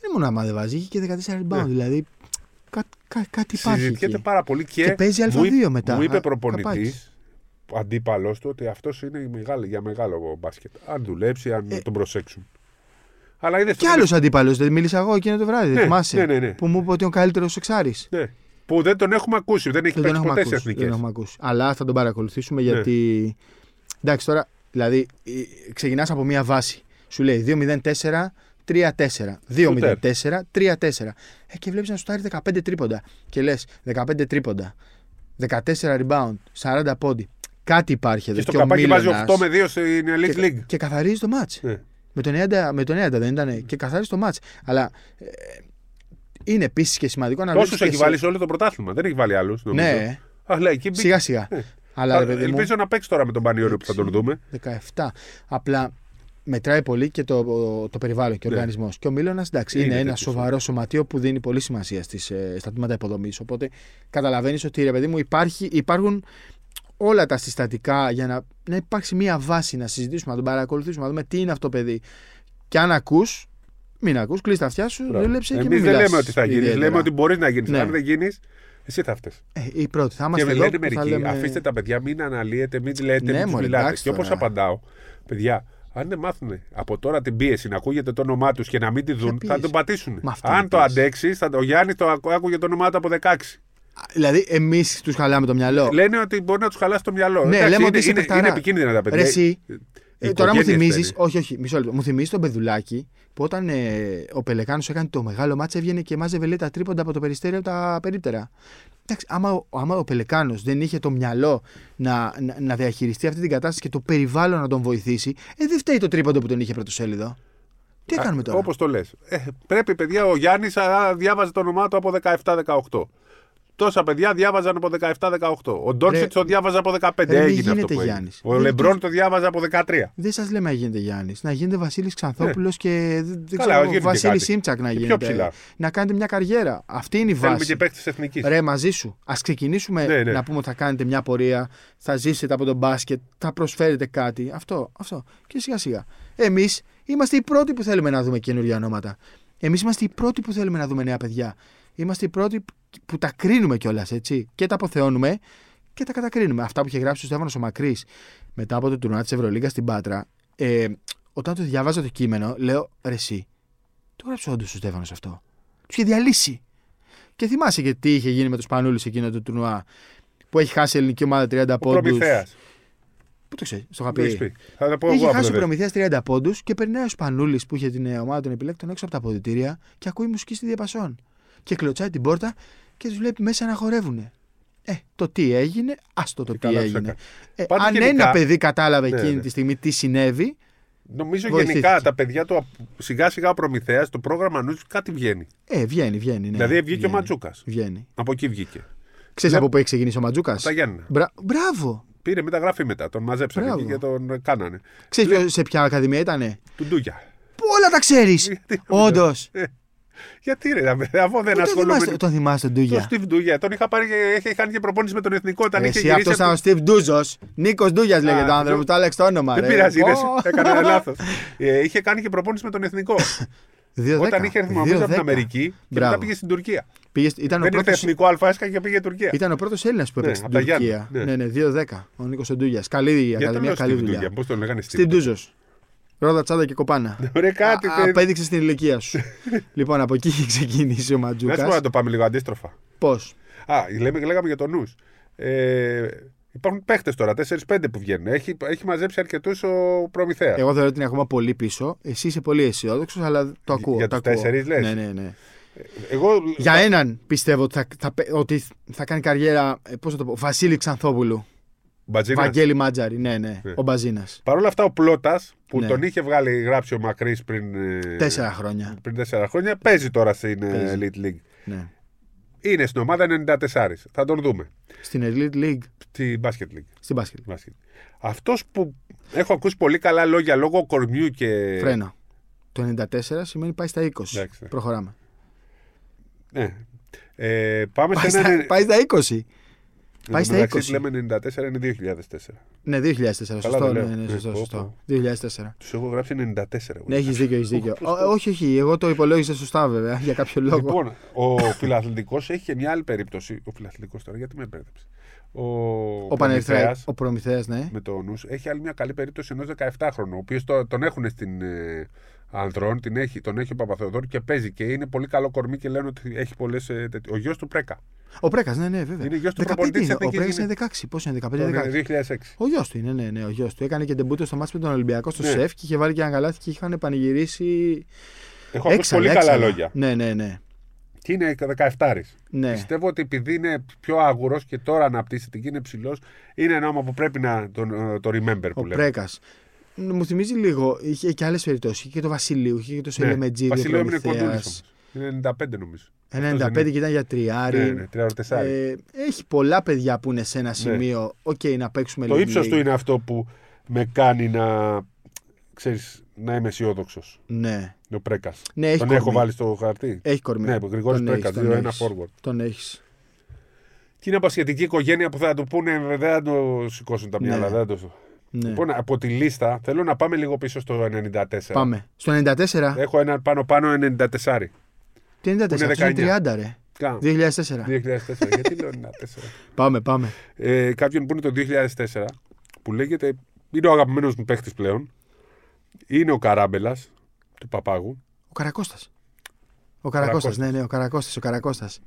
Δεν μόνο άμα δεν βάζει, είχε και 14 rebound. Ναι. Δηλαδή κά, κά, κάτι υπάρχει. Συζητιέται εκεί. πάρα πολύ και, Και παίζει μου είπε- Α2 μετά. Μου είπε Α, προπονητής, καπάκης. αντίπαλος του, ότι αυτός είναι μεγάλη, για μεγάλο μπάσκετ. Αν δουλέψει, αν Ε. τον προσέξουν. Αλλά είδες Και το- άλλος αντίπαλος. Δεν μίλησα εγώ εκείνο το βράδυ. Ναι, δεν θυμάσαι. ναι, ναι, ναι. Που μου είπε ότι είναι ο καλύτερος εξάρις. Ναι. Που δεν τον έχουμε ακούσει, δεν έχει Δεν τον παίξει έχουμε ποτέ σε ακούσει. Δεν εθνικές. τον έχουμε ακούσει. Αλλά θα τον παρακολουθήσουμε Ναι. γιατί. Εντάξει τώρα, δηλαδή ξεκινάς από μία βάση. Σου λέει 2-0-4. 3-4. 2-0-4. 3-4. Ε, και βλέπεις να σου τάρει 15 τρίποντα. Και λες 15 τρίποντα. 14 rebound. 40 πόντι. Κάτι υπάρχει εδώ. Και στο Και ο καπάκι βάζει Μίλωνας 8 με 2 στην Elite και, League. και καθαρίζει το μάτς. Ναι. Με τον 90, με τον 90 δεν ήταν. Και καθαρίζει το μάτς. Αλλά ε, είναι επίσης και σημαντικό να Πόσου και έχει εσύ- βάλει σε όλο το πρωτάθλημα. Δεν έχει βάλει άλλους. Ναι, Αλλά εκεί μπήκε. σιγά σιγά. Ε. Αλλά ρε παιδί μου, Ελπίζω να παίξει τώρα με τον Πανιόριο που θα τον δούμε. 17. Απλά μετράει πολύ και το, το περιβάλλον και ο Ναι. οργανισμός. Και ο Μίλωνας εντάξει, Είναι είναι, ένα τέτοιος, σοβαρό σωματείο που δίνει πολύ σημασία στις, ε, στα τμήματα υποδομής. Οπότε καταλαβαίνεις ότι ρε παιδί μου υπάρχει, υπάρχουν όλα τα συστατικά για να, να υπάρξει μια βάση να συζητήσουμε, να τον παρακολουθήσουμε, να δούμε τι είναι αυτό το παιδί. Και αν ακούς, μην ακούς, κλείσει τα αυτιά σου, δούλεψε και Εμείς μην δεν μιλάς λέμε ότι θα γίνεις. ιδιαίτερα. Λέμε ότι μπορείς να γίνεις. Ναι. Αν δεν γίνεις, εσύ θα φταίει. Ε, οι πρώτοι θα Και είμαστε εδώ λένε που θα μερικοί, λέμε... αφήστε τα παιδιά, μην αναλύετε, μην λέτε, Ναι, μην τους μωρέ, μιλάτε. εντάξει Και όπως τώρα. απαντάω, παιδιά, αν δεν μάθουν από τώρα την πίεση να ακούγεται το όνομά τους και να μην τη δουν, θα πίεση; τον πατήσουν. Μα αυτή είναι Αν η το πίεση. αντέξεις, ο Γιάννης το ακού- άκουγε το όνομά του από 16. Δηλαδή, εμείς τους χαλάμε το μυαλό. Λένε ότι μπορεί να τους χαλάσει το μυαλό. Ναι, Εντάξει, λέμε είναι, ότι είσαι είναι, παιχταρά. είναι επικίνδυνα τα παιδιά. Ρε εσύ, Οι Ε, τώρα μου οικογένειες θυμίζει, φταίνε. όχι, όχι, μισό λεπτό. Μου θυμίζεις τον Πεδουλάκη που όταν ε, ο Πελεκάνος έκανε το μεγάλο μάτσα έβγαινε και μάζευε λέει, τα τρίποντα από το περιστέρι από τα περίπτερα. Εντάξει, άμα, ο- άμα ο Πελεκάνος δεν είχε το μυαλό να, να, να διαχειριστεί αυτή την κατάσταση και το περιβάλλον να τον βοηθήσει, ε, δεν φταίει το τρίποντο που τον είχε πρωτοσέλιδο. Τι έκαναμε τώρα; Όπως το λες. Ε, πρέπει, παιδιά, ο Γιάννης διάβαζε το όνομά του από 17-18. Τόσα παιδιά διάβαζαν από 17-18. Ο Ντόνσιτς Ρε, το διάβαζε από 15. ρε, μη έγινε γίνεται αυτό που έγινε. Γιάννης. Ο Δεν Λεμπρόν το- το διάβαζε από 13. Δεν σας λέμε να γίνετε Γιάννης. Να γίνετε Βασίλης Ξανθόπουλος και δεν δεν Ναι. Καλά, ξέρω, γίνεται Βασίλη κάτι. Σίμψακ να Και πιο γίνετε. ψηλά. Να κάνετε μια καριέρα. Αυτή είναι η Θέλουμε βάση. και παίκτη εθνικής. Ρε, μαζί σου. Α ξεκινήσουμε Ναι, ναι. να πούμε ότι θα κάνετε μια πορεία, θα ζήσετε από τον μπάσκετ, θα προσφέρετε κάτι. Αυτό, αυτό. Και σιγά σιγά. Εμείς είμαστε οι πρώτοι που θέλουμε να δούμε καινούργια ονόματα. Εμείς είμαστε οι πρώτοι που θέλουμε να δούμε νέα παιδιά. Είμαστε οι πρώτοι που τα κρίνουμε κιόλας, έτσι. Και τα αποθεώνουμε και τα κατακρίνουμε. Αυτά που είχε γράψει ο Στέφανος ο Μακρύς μετά από το τουρνουά της Ευρωλίγκας στην Πάτρα. Ε, όταν το διάβαζα το κείμενο, λέω ρε, εσύ, το γράψει όντως ο Στέφανος αυτό. Τους είχε διαλύσει. Και θυμάσαι και τι είχε γίνει με τους Πανούλης εκείνο το τουρνουά που έχει χάσει η ελληνική ομάδα 30 Ο πόντους. Προμηθέας. Πού το ξέρεις, στο είχα πει. Θα τα πω εγώ Είχε από χάσει ο το Προμηθέας 30 πόντους και περνάει ο Σπανούλης που είχε την ε, ομάδα των επιλέκτων έξω από τα αποδητήρια και ακούει μουσική στη διαπασόν. Και κλωτσάει την πόρτα και τους βλέπει μέσα να χορεύουν. Ε, το τι έγινε, άστο το Και τι καλά τους έγινε. έκανε. Ε, Πάντως αν γενικά- ένα παιδί κατάλαβε Ναι, εκείνη ναι. τη στιγμή τι συνέβη, Νομίζω Βοηθήθηκε. γενικά τα παιδιά του σιγά σιγά ο Προμηθέας, το πρόγραμμα νου κάτι βγαίνει. ε, βγαίνει, βγαίνει. Ναι, δηλαδή βγήκε βγαίνει, ο Ματζούκας. Βγαίνει. Από εκεί βγήκε. Ξέρεις Ναι. από πού έχει ξεκινήσει ο Ματζούκας; Τα Γιάννενα. Μπρα... Μπράβο! Πήρε μεταγραφή μετά. Τον μαζέψανε Μπράβο. εκεί και τον κάνανε. Ξέρεις σε ποια ακαδημία ήτανε; Του Ντούγια. Πού όλα τα ξέρεις! [LAUGHS] Γιατί- Όντως. Ε, Γιατί ρε, αφού δεν Τον ασχολούμαι. θυμάστε, τον θυμάστε τον Τον Ντούγια. Steve Ντούγια. Τον είχα πάρει και είχε κάνει και προπόνηση με τον εθνικό όταν είχε Εσύ γυρίσει. αυτός ήταν ο από- Στίβ Ντούζος. Νίκος Ντούγιας λέγεται ο Α, άνθρωπος. νο- Του άλλαξε το όνομα. Δεν ρε. πειράζει, Πω. είδες, έκανα λάθος. είχε κάνει και προπόνηση με τον εθνικό. [LAUGHS] 2-10. Όταν είχε έρθει νομίζω από την 2-10. Αμερική και Μπράβο. μετά πήγε στην Τουρκία. Πήγε- ήταν, ο Δεν ήρθε πρώτος, εθνικό Αλφάσκα και πήγε Τουρκία. ήταν ο πρώτος Έλληνας που Ναι, έπαιξε από στην τα Τουρκία. Γιάννη, Ναι, ναι. ναι, 2-10. Ο Νίκος Ντούγιας. Καλή η Γιατί ακαδημία, τον καλή λέω Steve δουλειά. Ντούγια, Πώς τον λέγανε Στην Steve. Ντούζος. Ρόδα τσάντα και κοπάνα. Ωραία, κάτι. Α, παιδί. Απέδειξε την ηλικία σου. [LAUGHS] λοιπόν, από εκεί είχε ξεκινήσει ο Να σου πω να Ματζούκα. το πάμε λίγο αντίστροφα. Πώς; Α, λέμε, λέγαμε για τον νους. Ε, υπάρχουν παίχτες τώρα, 4-5 που βγαίνουν. Έχει, έχει μαζέψει αρκετούς ο Προμηθέας. Εγώ θεωρώ ότι είναι ακόμα πολύ πίσω. Εσύ είσαι πολύ αισιόδοξος, αλλά το ακούω. για το τους ακούω. τέσσερις λες; Ναι, ναι, ναι. Εγώ. Για έναν πιστεύω ότι θα, θα, ότι θα κάνει καριέρα. ε, Πώς θα το πω, Βασίλη Ξανθόπουλου. Μπατζίνας. Βαγγέλη Μάτζαρη, ναι, ναι. Ναι. Ο Μπαζίνας. Παρ' όλα αυτά, ο Πλότα που Ναι. τον είχε βγάλει γράψει ο Μακρύ πριν, ε, Τέσσερα χρόνια. πριν τέσσερα χρόνια, παίζει τώρα στην ε, Παίζει. Elite League. Ναι. Είναι στην ομάδα 94. Θα τον δούμε. Στην Elite League, Στη Basket League. στην μπάσκετ. Basket. Αυτός που έχω ακούσει πολύ καλά λόγια λόγω κορμιού και. Φρένα. Το 94 σημαίνει πάει στα 20. Εντάξει, ναι. Προχωράμε. Ναι. Ε, πάμε Πάει σε ένα. στα, πάει στα 20. Εν πάει τω στα μεταξύ, 20. λέμε 94 είναι 2004. Ναι, 2004. Σωστό, δεν ναι, λέω. ναι, Ναι, σωστό, πω, σωστό. πω. 2004. Τους έχω γράψει 94. εγώ. Ναι, έχεις δίκιο, έχεις δίκιο. Πώς Ω, το- όχι, όχι. Εγώ το υπολόγισα σωστά, βέβαια, για κάποιο λόγο. Λοιπόν, ο φιλαθλητικός έχει και μια άλλη περίπτωση. Ο φιλαθλητικός τώρα, γιατί με μπέρδεψε. Ο, ο Πανερθράκη, Προμηθέας ο Προμηθέας, ναι. με το νους έχει άλλη μια καλή περίπτωση ενός 17χρονου, ο οποίος τον έχουν στην ε, Ανδρών, την έχει, τον έχει ο Παπαθεοδόρου και παίζει και είναι πολύ καλό κορμί και λένε ότι έχει πολλές. ο γιος του Πρέκα. Ο Πρέκας, ναι, ναι, βέβαια. Είναι γιος του 15 προπονητής της είναι. Ο Εθνικής Πρέκα είναι. είναι 16. Πώς είναι, 15-16. Το 2006. Ο γιος του είναι, ναι, ναι, ο γιος του. Έκανε και τεμπούτο στο μάτι με τον Ολυμπιακό στο Ναι. σεφ και είχε βάλει και ένα καλάθι και είχαν πανηγυρίσει. Έχω ακούσει έξαλα, πολύ καλά έξαλα. λόγια. Ναι, ναι, ναι. Και είναι 17. ναι. Πιστεύω ότι επειδή είναι πιο αγουρό και τώρα αναπτύσσεται και είναι ψηλός, είναι ένα όνομα που πρέπει να τον, ε, το remember που Ο λέμε. Πρέκας. Μου θυμίζει λίγο, είχε και άλλες περιπτώσεις. Είχε και το Βασιλείου, είχε και το Ναι. Σελεμετζίδη. Βασίλειο ο έμεινε κοντούλης Προμηθέας. όμως. Είναι 95 νομίζω. Ένα Αυτός 95 δεν και ήταν για τριάρι. Ναι, ναι, τριάρι-τεσσάρι. Ε, έχει πολλά παιδιά που είναι σε ένα σημείο. Οκ, να παίξουμε το League ύψος League. του είναι αυτό που με κάνει να. Ξέρεις, να είμαι αισιόδοξος. Ναι. Ο Πρέκας. Ναι, έχει Τον κορμί. έχω βάλει στο χαρτί. Έχει κορμί. Ναι, ο Γρηγόρης Τον Πρέκας, έχεις, τον 2-1 έχεις. forward. Τον έχεις. Και είναι απασχετική οικογένεια που θα του πούνε, δεν θα το σηκώσουν τα Ναι. μυαλά. Δεν θα το... Ναι. Λοιπόν, από τη λίστα θέλω να πάμε λίγο πίσω στο 94. Πάμε. Στο 94. Έχω ένα πάνω-πάνω 94. Τι 94. είναι Αυτό είναι 19. 30, ρε. Κα- 2004. 2004. Γιατί λέω 94. [LAUGHS] Πάμε, πάμε. Ε, κάποιον που είναι το 2004 που λέγεται. Είναι ο αγαπημένος μου παίχτη πλέον. Είναι ο Καράμπελας του Παπάγου. Ο Καρακώστας. Ο Καρακώστας, Καρακώστας. ναι, ναι, ο Καρακώστα. Ο Καρακώστας.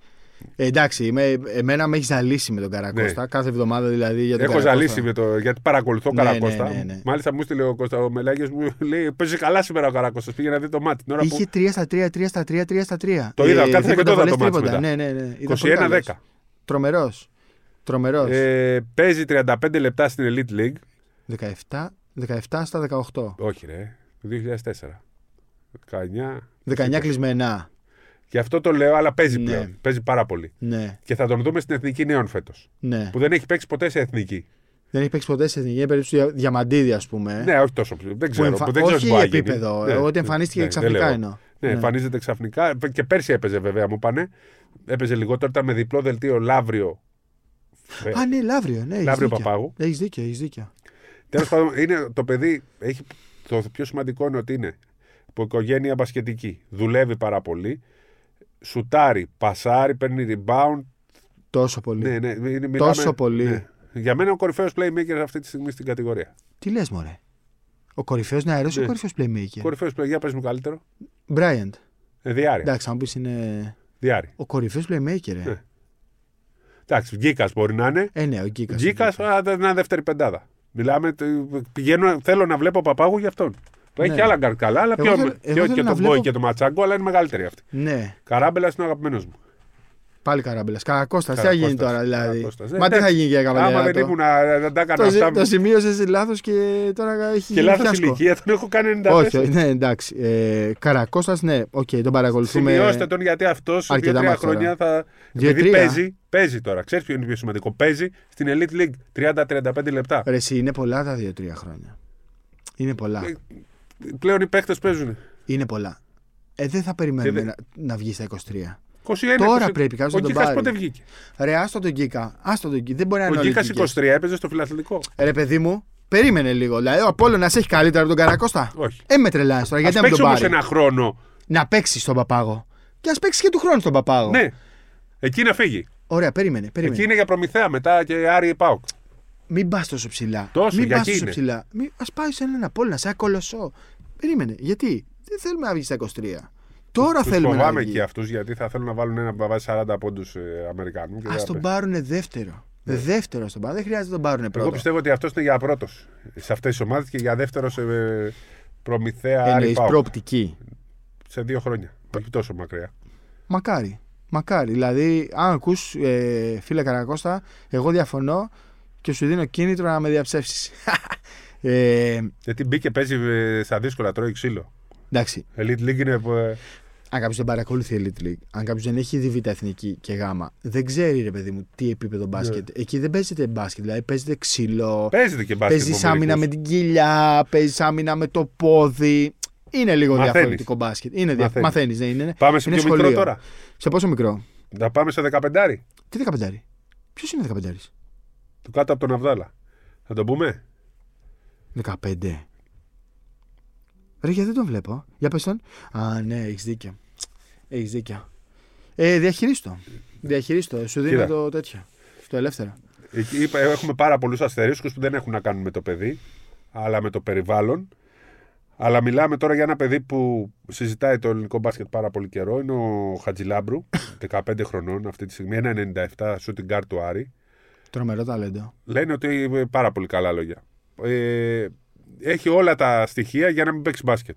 Ε, εντάξει, με, εμένα με έχεις ζαλίσει με τον Καρακώστα. Κάθε εβδομάδα δηλαδή για τον Ναι. Έχω Καρακώστα. ζαλίσει με το. Γιατί παρακολουθώ Ναι, Καρακώστα. ναι, ναι, ναι. Μάλιστα μου στείλε ο Κώστα ο Μελάγιος μου λέει: Παίζει καλά σήμερα ο Καρακώστας. Πήγε να δει το μάτι. Την ώρα που Είχε 3 στα 3, 3 στα 3, 3 στα 3. Το είδα, κάθισα και δίποτα το είδα βολές, το μάτς τρίποτα. μετά. Ναι, ναι, ναι. Ήταν πολύ 21-10. καλός. Τρομερός. Τρομερός. Ε, παίζει 35 λεπτά στην Elite League. 17, 17 στα 18. Όχι, ρε. Το 2004. 19. 19 κλεισμένα. Γι' αυτό το λέω, αλλά παίζει Ναι. πλέον. Παίζει πάρα πολύ. Ναι, Και θα τον δούμε στην εθνική νέων φέτος. ναι. Που δεν έχει παίξει ποτέ σε εθνική. Δεν έχει παίξει ποτέ σε εθνική. Είναι περίπτωση δια- διαμαντίδη, ας πούμε. Ναι, όχι τόσο. Δεν Που ξέρω. εμφα- που δεν ξέρω όχι τι μπορεί να γίνει. επίπεδο. Ναι, ότι ναι, εμφανίστηκε ναι, ξαφνικά δεν λέω. εννοώ. Ναι, Ναι. εμφανίζεται ξαφνικά. Και πέρσι έπαιζε βέβαια, μου πάνε. Έπαιζε λιγότερο, ήταν με διπλό δελτίο Λαύριο. Ε, Α, ναι, Λαύριο. Ναι, έχεις Λαύριο δίκιο. Παπάγου. Έχεις δίκιο, έχεις δίκιο. Τέλος πάντων, είναι, το παιδί έχει, το πιο σημαντικό είναι ότι είναι από οικογένεια μπασκετική. Δουλεύει πάρα πολύ. Σουτάρει, πασάρει, παίρνει rebound. Τόσο πολύ. Ναι, ναι, είναι, μιλάμε- Τόσο πολύ. ναι. Για μένα ο κορυφαίος playmaker αυτή τη στιγμή στην κατηγορία. Τι λες, Μωρέ; Ο κορυφαίος νεαρό ή Ναι. ο κορυφαίος playmaker; Κορυφαίος player, για πες μου καλύτερο. Bryant. Ε, διάρη. Εντάξει, αν πεις είναι. διάρη. Ο κορυφαίος playmaker, ε. Ναι. Εντάξει, Γκίκας μπορεί να είναι. Ε, ναι, ο Γκίκας. Γκίκας είναι δεύτερη πεντάδα. Μιλάμε, το- πηγαίνω, θέλω να βλέπω παπάγου για αυτόν. Που έχει Ναι. και άλλα γκάρτ καλά, αλλά Εγώ πιο, θέλω- πιο- εγώ θέλω και να τον βλέπω- Μπόι και τον Ματσάγκο, αλλά είναι μεγαλύτερη αυτή. Ναι, Καράμπελας είναι ο αγαπημένος μου. πάλι καράμπελας. Καρακώστα, τι θα γίνει Καρακώστας, τώρα δηλαδή; Καρακώστας. Ε, Μα τι θα εντάξει. γίνει για Άμα δεν καβαλιάτο. ήμουν, ε, δεν τα έκανα Το, ζη- αυτά. το σημείωσες λάθος και τώρα έχει Και γίνει λάθος φιάσκο. ηλικία, τον έχω κάνει 94. Όχι, όχι, ναι, εντάξει. Ε, Καρακώστα, ναι, οκ, τον παρακολουθούμε. Σημειώστε τον γιατί αυτός σε αρκετά δύο-τρία μάτς τώρα. χρόνια θα. Δύο-τρία. Επειδή παίζει, παίζει τώρα. Ξέρεις ποιο είναι πιο σημαντικό. Παίζει στην Elite League 30-35 λεπτά. Ρε, εσύ, είναι πολλά τα δύο-τρία χρόνια. Είναι πολλά. Ε, Πλέον οι παίκτες παίζουν. Είναι πολλά. Ε, δεν θα περιμένουμε Και να, να βγει στα 23. 21, Τώρα 20. πρέπει κάποιος Ο να τον Γκίκας πάρει. πότε βγήκε; Ρε, άστο τον Γκίκα. Άστο τον Γκίκα. Δεν μπορεί να Ο είναι όλοι Γκίκας Γκίκες. 23 έπαιζε στο φιλαθλητικό. Ρε, παιδί μου, περίμενε λίγο. Δηλαδή, ο Απόλλωνα έχει καλύτερα από τον Καρακώστα; Όχι. Ε, με τρελάνε τώρα. Α Γιατί να μην παίξει τον όμω πάρει; ένα χρόνο. Να παίξει στον Παπάγο. Και ας παίξει και του χρόνου στον Παπάγο. Ναι. Εκεί να φύγει. Ωραία, περίμενε. περίμενε. Εκεί είναι για προμηθέα μετά και Άρη Πάουκ. Μην πας τόσο ψηλά. Τόσο, Μην για πας εκεί τόσο είναι. ψηλά. Α πάει σε έναν Απόλλωνα, σε ένα κολοσσό. Περίμενε. Γιατί; Δεν θέλουμε να βγει στα 23. Τώρα Τους θέλουμε να φοβάμαι βγει. και αυτούς γιατί θα θέλουν να βάλουν ένα που βάζει 40 πόντους ε, Αμερικανού. και Α δεν τον θα πάρουνε δεύτερο. Δεύτερο στον πάρουν. Δεν χρειάζεται να τον πάρουνε παίξει. Εγώ πρώτο. πιστεύω ότι αυτός είναι για πρώτος σε αυτές τις ομάδες και για δεύτερος σε ε, προμηθέα Άρη Εννοεί Πάουκ. προοπτική. Σε δύο χρόνια. Όχι τόσο μακριά. Μακάρι. Μακάρι. Δηλαδή, αν ακούς, ε, φίλε Καρακώστα, εγώ διαφωνώ και σου δίνω κίνητρο να με διαψεύσεις. [LAUGHS] ε, Γιατί μπήκε παίζει ε, στα δύσκολα, τρώει ξύλο. εντάξει, Elite League είναι. ε, αν κάποιος δεν παρακολουθεί Elite League, αν κάποιος δεν έχει δει β' εθνική και γάμα, δεν ξέρει ρε παιδί μου τι επίπεδο μπάσκετ. Εκεί δεν παίζεται μπάσκετ, δηλαδή παίζεται ξύλο, Παίζεται και μπάσκετ. παίζεις με άμυνα με μερικούς. την κοιλιά, παίζεις άμυνα με το πόδι. Είναι λίγο Μαθαίνεις. διαφορετικό μπάσκετ. Είναι δια... Μαθαίνεις. Μαθαίνεις, δεν είναι. Πάμε σε είναι πιο μικρό σχολείο. τώρα. Σε πόσο μικρό; Να πάμε σε 15. Τι 15. Ποιος είναι 15. Του κάτω από τον Αβδάλα. Θα το πούμε; 15. Ρε, γιατί δεν τον βλέπω; Για πες τον. Α, ναι, έχεις δίκιο. Έχεις δίκιο. Ε, διαχειρίστο. Διαχειρίστο. Σου δίνω Κοίτα. το τέτοιο. Το ελεύθερο. Εκεί είπα, έχουμε πάρα πολλούς αστερίσκους που δεν έχουν να κάνουν με το παιδί, αλλά με το περιβάλλον. Αλλά μιλάμε τώρα για ένα παιδί που συζητάει το ελληνικό μπάσκετ πάρα πολύ καιρό. Είναι ο Χατζηλάμπρου, 15 χρονών αυτή τη στιγμή, ένα 97 shooting guard του Άρη. Τρομερό ταλέντο. Λένε ότι είναι πάρα πολύ καλά λόγια. Ε, έχει όλα τα στοιχεία για να μην παίξει μπάσκετ.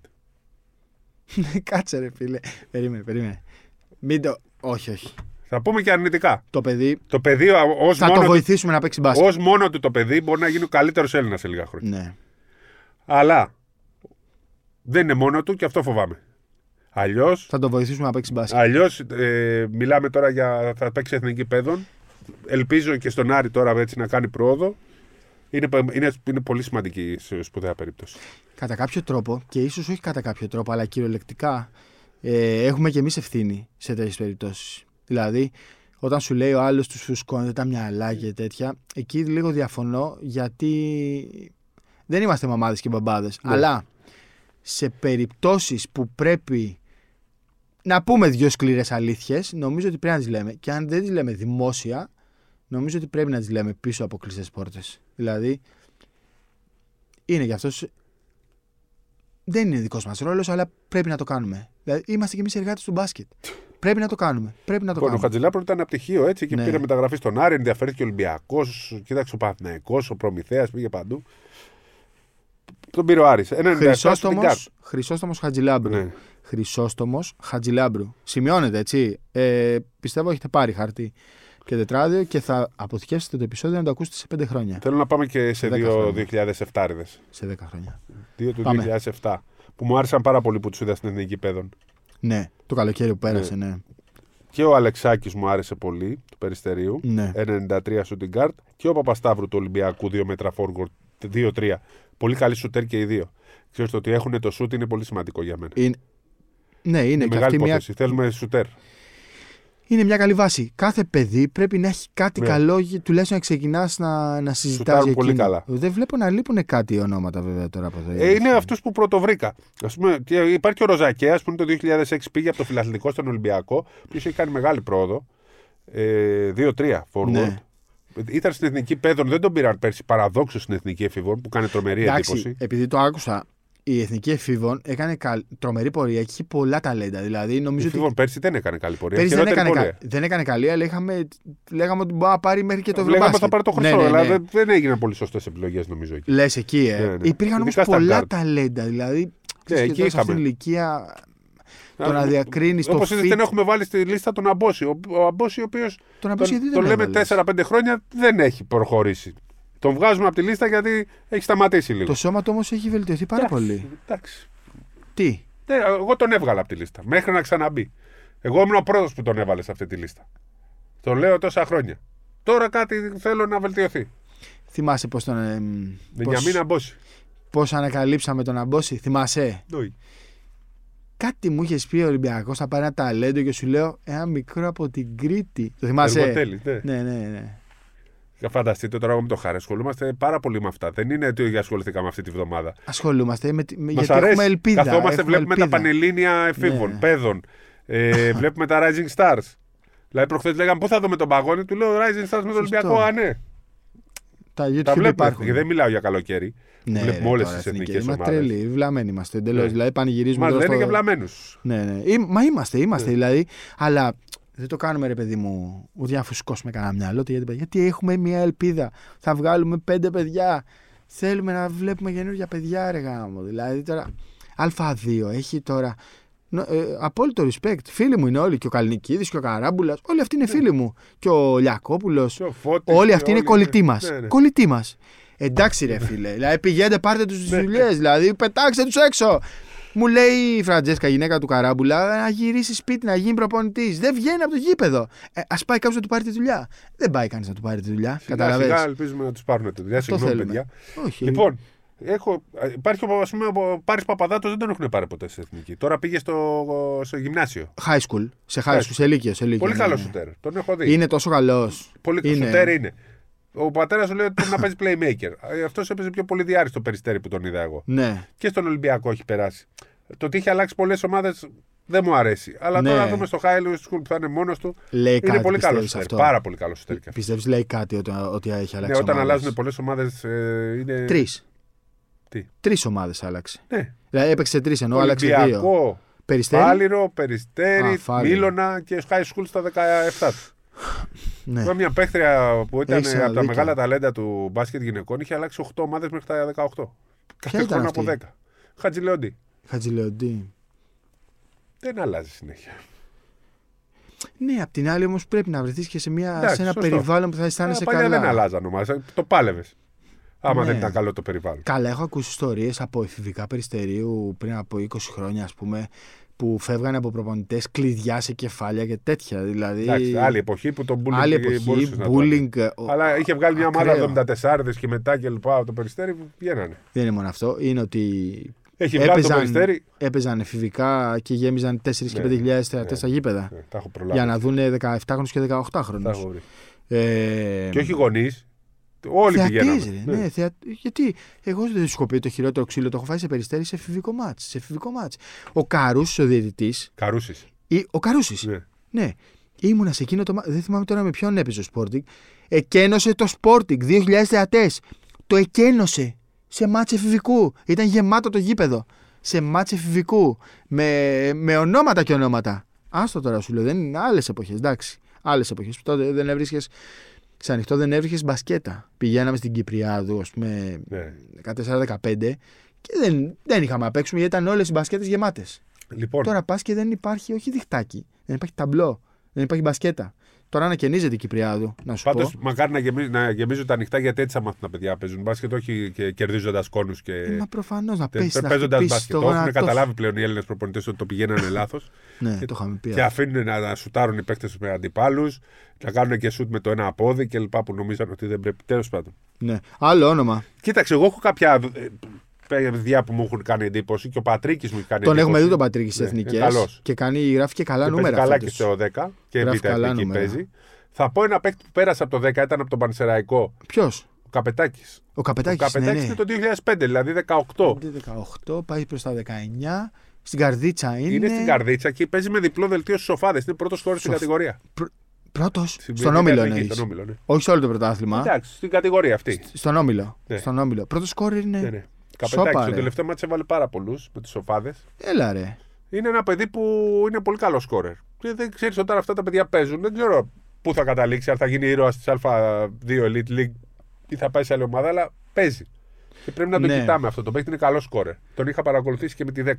[LAUGHS] Κάτσε ρε φίλε. Περίμενε, περίμενε. Μην το... Όχι, όχι. Θα πούμε και αρνητικά. Το παιδί Το παιδί ως θα το μόνο, του- βοηθήσουμε να παίξει μπάσκετ. ως μόνο του το παιδί μπορεί να γίνει ο καλύτερος Έλληνας σε λίγα χρόνια. Ναι. Αλλά δεν είναι μόνο του και αυτό φοβάμαι. Αλλιώ. Θα τον βοηθήσουμε να παίξει μπάσκετ. Αλλιώς ε, μιλάμε τώρα για. θα παίξει εθνική παιδών. Ελπίζω και στον Άρη τώρα έτσι να κάνει πρόοδο. Είναι, είναι, είναι πολύ σημαντική σε σπουδαία περίπτωση. Κατά κάποιο τρόπο, και ίσως όχι κατά κάποιο τρόπο, αλλά κυριολεκτικά, ε, έχουμε και εμείς ευθύνη σε τέτοιες περιπτώσεις. Δηλαδή, όταν σου λέει ο άλλος τους φουσκώνεται τα μυαλά και τέτοια, εκεί λίγο διαφωνώ γιατί δεν είμαστε μαμάδες και μπαμπάδες. Ναι. Αλλά σε περιπτώσεις που πρέπει να πούμε δύο σκληρές αλήθειες, νομίζω ότι πρέπει να τις λέμε. Και αν δεν τις λέμε δημόσια, νομίζω ότι πρέπει να τις λέμε πίσω από κλειστές πόρτες. Δηλαδή, είναι γι' αυτός. Δεν είναι δικός μας ρόλος, αλλά πρέπει να το κάνουμε. Δηλαδή, είμαστε κι εμείς εργάτες του μπάσκετ. Πρέπει να το κάνουμε. Πρέπει να το Λοιπόν, ο κάνουμε. Χατζηλάπρο ήταν από πτυχίο έτσι και Ναι. πήρε μεταγραφή στον Άρη. Ενδιαφέρθηκε ο Ολυμπιακός. Κοίταξε ο Παναθυναϊκό, ο Προμηθέας, πήγε παντού. Τον πήρε ο Άρης. Ένα 97 στο Χρυσόστομος, Τιγκάρ. Χρυσόστομος Χατζηλάμπρου. Ναι. Χρυσόστομος Χατζηλάμπρου. Σημειώνεται, έτσι. Ε, πιστεύω έχετε πάρει χαρτί και τετράδιο και θα αποθηκεύσετε το επεισόδιο να το ακούσετε σε 5 χρόνια. Θέλω να πάμε και σε Δέκα δύο χρόνια. 2007 Σε 10 χρόνια. Δύο του Πάμε. 2007. Που μου άρεσαν πάρα πολύ που τους είδα στην Εθνική Παιδών. Ναι, το καλοκαίρι που πέρασε, ναι. Και ο Αλεξάκης μου άρεσε πολύ του Περιστερίου. Ναι. 93 shooting guard. Και ο Παπασταύρου του Ολυμπιακού 2 μέτρα forward 2-3. Πολύ καλή σουτέρ και οι δύο. Ξέρεις το ότι έχουν το σουτ είναι πολύ σημαντικό για μένα. Είναι... Ναι, είναι, και μεγάλη αυτή μια, υπόθεση. Θέλουμε σουτέρ. Είναι μια καλή βάση. Κάθε παιδί πρέπει να έχει κάτι Ναι. καλό, για- τουλάχιστον να ξεκινάς να, να συζητάς Σουτάρουν για πολύ εκείνο. καλά. Δεν βλέπω να λείπουν κάτι ονόματα βέβαια τώρα από εδώ. Ε, είναι αυτούς που πρωτοβρήκα. Ας πούμε, και υπάρχει και ο Ροζακέα που είναι το 2006 πήγε από το φιλαθλητικό στον Ολυμπιακό, που έχει κάνει μεγάλη πρόοδο. Ε, 2-3 forward. Ναι. Ήταν στην εθνική παιδών, δεν τον πήραν πέρσι παραδόξως στην εθνική εφηβών που κάνει τρομερή Εντάξει, εντύπωση. επειδή το άκουσα, η εθνική εφήβων έκανε καλ... τρομερή πορεία και είχε πολλά ταλέντα. Δηλαδή, Η νομίζω ότι εφηβών πέρσι δεν έκανε καλή πορεία. Πέρυσι δεν Χειρότερη έκανε, πορεία. κα... δεν έκανε καλή, αλλά είχαμε... λέγαμε ότι μπορεί να πάρει μέχρι και το Λέγαμε Ευρωμπάσκετ. θα πάρει το χρυσό, ναι, ναι, αλλά ναι. δεν, δεν έγιναν πολύ σωστές επιλογές νομίζω εκεί. Λες εκεί, ε. Ναι, ναι. Υπήρχαν όμως Ειδικά στα πολλά guard. ταλέντα. Δηλαδή, ξέρεις, εκεί και τώρα σε αυτήν είχαμε. την ηλικία το να διακρίνεις το Όπως fit. δεν έχουμε βάλει στη λίστα τον Αμπόση. Ο, ο Αμπόση, ο οποίος Τον τον, Αμπόση γιατί τον δεν λέμε έβαλες; 4-5 χρόνια, δεν έχει προχωρήσει. Τον βγάζουμε από τη λίστα γιατί έχει σταματήσει λίγο. Το σώμα του όμως έχει βελτιωθεί πάρα Εντάξει, πολύ. Εντάξει. Τι; Ναι, εγώ τον έβγαλα από τη λίστα. Μέχρι να ξαναμπεί. Εγώ ήμουν ο πρώτος που τον έβαλε σε αυτή τη λίστα. Το λέω τόσα χρόνια. Τώρα κάτι θέλω να βελτιωθεί. Θυμάσαι πώς τον. Ε, Βενιαμίν Αμπόση. πώς ανακαλύψαμε τον Αμπόση; Θυμάσαι; Νόη. Κάτι μου είχες πει ο Ολυμπιακός να πάρει ένα ταλέντο και σου λέω ένα μικρό από την Κρήτη. Το θυμάσαι; Εργοτέλης, ναι. Ναι, ναι, ναι. Φανταστείτε τώρα εγώ με το χάρη. Ασχολούμαστε πάρα πολύ με αυτά. Δεν είναι ότι ασχοληθήκαμε αυτή τη βδομάδα. Ασχολούμαστε με, τη- με- Μας γιατί έχουμε ελπίδα. Καθόμαστε, έχουμε βλέπουμε ελπίδα. τα πανελλήνια εφήβων, Ναι. παιδών. Ε, [LAUGHS] βλέπουμε τα Rising Stars. Δηλαδή, προχθές λέγαμε πού θα δούμε τον παγόνι, του λέω Rising Stars με τον Ολυμπιακό. Α, ναι. Τα YouTube Τα βλέπουμε. υπάρχουν. Και δεν μιλάω για καλοκαίρι. Ναι, βλέπουμε ρε, όλες τώρα, τις εθνικές. εθνικές Είμαστε ομάδες. τρελοί, βλαμμένοι είμαστε εντελώς. Ναι. Δηλαδή πανηγυρίζουμε. Μας τώρα λένε στο- και βλαμμένους. Ναι, ναι. Ή- μα είμαστε, είμαστε Ναι. δηλαδή. Αλλά δεν το κάνουμε ρε παιδί μου ούτε για να φουσκώσουμε κανένα μυαλό. ούτε Γιατί, γιατί έχουμε μια ελπίδα. Θα βγάλουμε πέντε παιδιά. Θέλουμε να βλέπουμε καινούργια παιδιά, ρε γάμο. Δηλαδή τώρα. Α2 έχει τώρα. νο- Ε, απόλυτο respect. Φίλοι μου είναι όλοι. Και ο Καλνικίδης και ο Καράμπουλας. Όλοι αυτοί Ναι. είναι φίλοι μου. Και ο Λιακόπουλος. Όλοι αυτοί είναι κολλητοί μας. Ναι, ναι. Κολλητοί μας. Εντάξει, ρε φίλε. δηλαδή πηγαίνετε, πάρτε τους Ναι. δουλειές. Δηλαδή πετάξτε τους έξω. Μου λέει η Φραντζέσκα, γυναίκα του Καράμπουλα, να γυρίσει σπίτι, να γίνει προπονητής. Δεν βγαίνει από το γήπεδο. Ε, Α πάει κάποιος να του πάρει τη δουλειά. Δεν πάει κανείς να του πάρει τη δουλειά. Σιγά, Καταλαβαίνεις. σιγά ελπίζουμε να τους πάρουν τη δουλειά. Αυτό Συγγνώμη, θέλουμε. παιδιά. Όχι. Λοιπόν, έχω, υπάρχει ο, ας πούμε, ο Πάρης Παπαδάτος δεν τον έχουν πάρει ποτέ σε εθνική. Τώρα πήγε στο, στο γυμνάσιο. High school. Σε high High school, σε λύκειο. Σε λύκειο Πολύ ναι, καλός ναι. σουτέρ. Τον έχω δει. Είναι τόσο καλός. Πολύ είναι. σουτέρ είναι. Ο πατέρας σου λέει ότι πρέπει να παίζει playmaker. Αυτός έπαιζε πιο πολύ διάρρη στο περιστέρι που τον είδα εγώ. Ναι. Και στον Ολυμπιακό έχει περάσει. Το ότι έχει αλλάξει πολλές ομάδες δεν μου αρέσει. Αλλά Ναι. τώρα δούμε στο High School που θα είναι μόνος του. Λέει Είναι κάτι. πολύ καλός πιστεύεις σουτέρ. αυτό. Πάρα πολύ καλός σουτέρ. και αυτός. Πιστεύεις λέει κάτι ότι, ότι έχει αλλάξει. Ναι, όταν ομάδες; αλλάζουν πολλές ομάδες. Ε, είναι... Τρεις. Τι; Τρεις ομάδες άλλαξε. Ναι. Δηλαδή έπαιξε τρεις ενώ άλλαξε δύο. Ολυμπιακό, Περιστέρι; Φάληρο, Περιστέρι, Α, Φάληρο. Μίλωνα και High School στα 17 του. Ναι. Τώρα μια παίχτρια που ήταν Έχεις από τα δίκιο. μεγάλα ταλέντα του μπάσκετ γυναικών είχε αλλάξει 8 ομάδες μέχρι τα 18. Κάθε ήταν χρόνο από αυτή; 10. Χατζηλεόντι. Χατζηλεοντή. Δεν αλλάζει συνέχεια. Ναι, απ' την άλλη όμως πρέπει να βρεθείς και σε, μια, Εντάξει, σε ένα σωστό. περιβάλλον που θα αισθάνεσαι Αλλά παλιά καλά. δεν αλλάζαν ομάδε. Το πάλευες. Άμα Ναι. δεν ήταν καλό το περιβάλλον. Καλά, έχω ακούσει ιστορίες από εφηβικά περιστερίου πριν από 20 χρόνια, ας πούμε, που φεύγανε από προπονητές, κλειδιά σε κεφάλια και τέτοια. Δηλαδή, Εντάξει, άλλη εποχή που το bullying άλλη εποχή, μπορούσες να το bullying. ε, ο- Αλλά είχε βγάλει μια ομάδα ακραίο. 74 και μετά και λοιπά από το περιστέρι που βγαίνανε. Δεν είναι μόνο αυτό. Είναι ότι Έχει βγάλει το έπαιζαν, περιστέρι. έπαιζαν εφηβικά και γέμιζαν 4 και Ναι, 5.000 θεατέ ναι. στα γήπεδα. Ναι, τα έχω προλάβει. Για να δουν 17χρονου και 18χρονου. Τα έχω βρει. Ε, Και όχι γονείς. Όλοι θεατές, πηγαίνανε. ρε, ναι, θεα- Γιατί εγώ δεν σου έχω πει το χειρότερο ξύλο το έχω φάει σε περιστέρι σε εφηβικό μάτς. Σε εφηβικό μάτς. Ο Καρούς, ο διαιτητής, Καρούσης. ο Καρούσης. Ναι. Ναι. Ήμουνα σε εκείνο το μάτς. Δεν θυμάμαι τώρα με ποιον έπαιζε ο Sporting. Εκένωσε το Sporting. 2.000 θεατές. Το εκένωσε σε μάτς εφηβικού. Ήταν γεμάτο το γήπεδο. Σε μάτς εφηβικού. Με, με ονόματα και ονόματα. Άστο τώρα σου λέω. Δεν είναι άλλες εποχές. Εντάξει. Άλλες εποχές που τότε δεν έβρισκες. Σε ανοιχτό δεν έβρισκες μπασκέτα. Πηγαίναμε στην Κυπριάδου, ας πούμε, Ναι. 14-15 και δεν, δεν είχαμε να παίξουμε γιατί ήταν όλες οι μπασκέτες γεμάτες. Λοιπόν, Τώρα πας και δεν υπάρχει, όχι διχτάκι, δεν υπάρχει ταμπλό, δεν υπάρχει μπασκέτα. Τώρα ανακαινίζεται η Κυπριάδου, να σου πάντως πω. μακάρι να, γεμίζουν, να γεμίζουν τα ανοιχτά γιατί έτσι θα μάθουν τα παιδιά να παίζουν μπάσκετ, όχι και κερδίζοντας κόνους και. Ε, Μα προφανώς να πέσει. να Παίζοντας χτυπήσεις μπάσκετ. το Το έχουν γόνατο. καταλάβει πλέον οι Έλληνες προπονητές ότι το πηγαίνανε λάθος [LAUGHS] Ναι, το είχαμε πει. και αφήνουν να, να σουτάρουν οι παίκτες με αντιπάλους, να κάνουν και σουτ με το ένα πόδι κλπ. που νομίζαν ότι δεν πρέπει. Τέλος πάντων. Ναι. Άλλο όνομα. Κοίταξε, εγώ έχω κάποια ε, παιδιά που μου έχουν κάνει εντύπωση και ο Πατρίκης μου έχει κάνει Τον εντύπωση. έχουμε δει τον Πατρίκη στις Ναι, εθνικές. είναι καλός. Και κάνει, γράφει και καλά Και παίζει νούμερα. καλά φέτος. και στο 10 και Γράφει β' καλά εθνική νούμερα. παίζει. Θα πω ένα παίκτη που πέρασε από το 10, ήταν από τον Πανσεραϊκό. Ποιος; Ο Καπετάκης. Ο Ο Καπετάκης. Καπετάκη ναι, ναι. είναι το 2005, δηλαδή 18. 18, πάει προς τα 19. Στην καρδίτσα είναι. Είναι στην καρδίτσα και παίζει με διπλό δελτίο στου σοφάδες. Είναι πρώτος χώρος στην Σοφ- κατηγορία. Πρώτος; Στην Στον Β' όμιλο Εθνική, εννοείς. Στον όμιλο, ναι. Όχι σε όλο το πρωτάθλημα. Εντάξει, στην κατηγορία αυτή. Στον όμιλο. Ναι. Στον όμιλο. Πρώτος σκόρ είναι. Ναι, ναι. Σόπα, Καπετάκης, στο ρε. τελευταίο μάτι έβαλε πάρα πολλούς με τις σοφάδε. Έλα ρε. Είναι ένα παιδί που είναι πολύ καλός σκόρερ. Και δεν ξέρεις όταν αυτά τα παιδιά παίζουν, δεν ξέρω πού θα καταλήξει, αν θα γίνει ήρωας της Α2 Elite League ή θα πάει σε άλλη ομάδα, αλλά παίζει. Και πρέπει να το Ναι. κοιτάμε αυτό. Το παίκτη είναι καλός σκόρερ. Τον είχα παρακολουθήσει και με τη 10.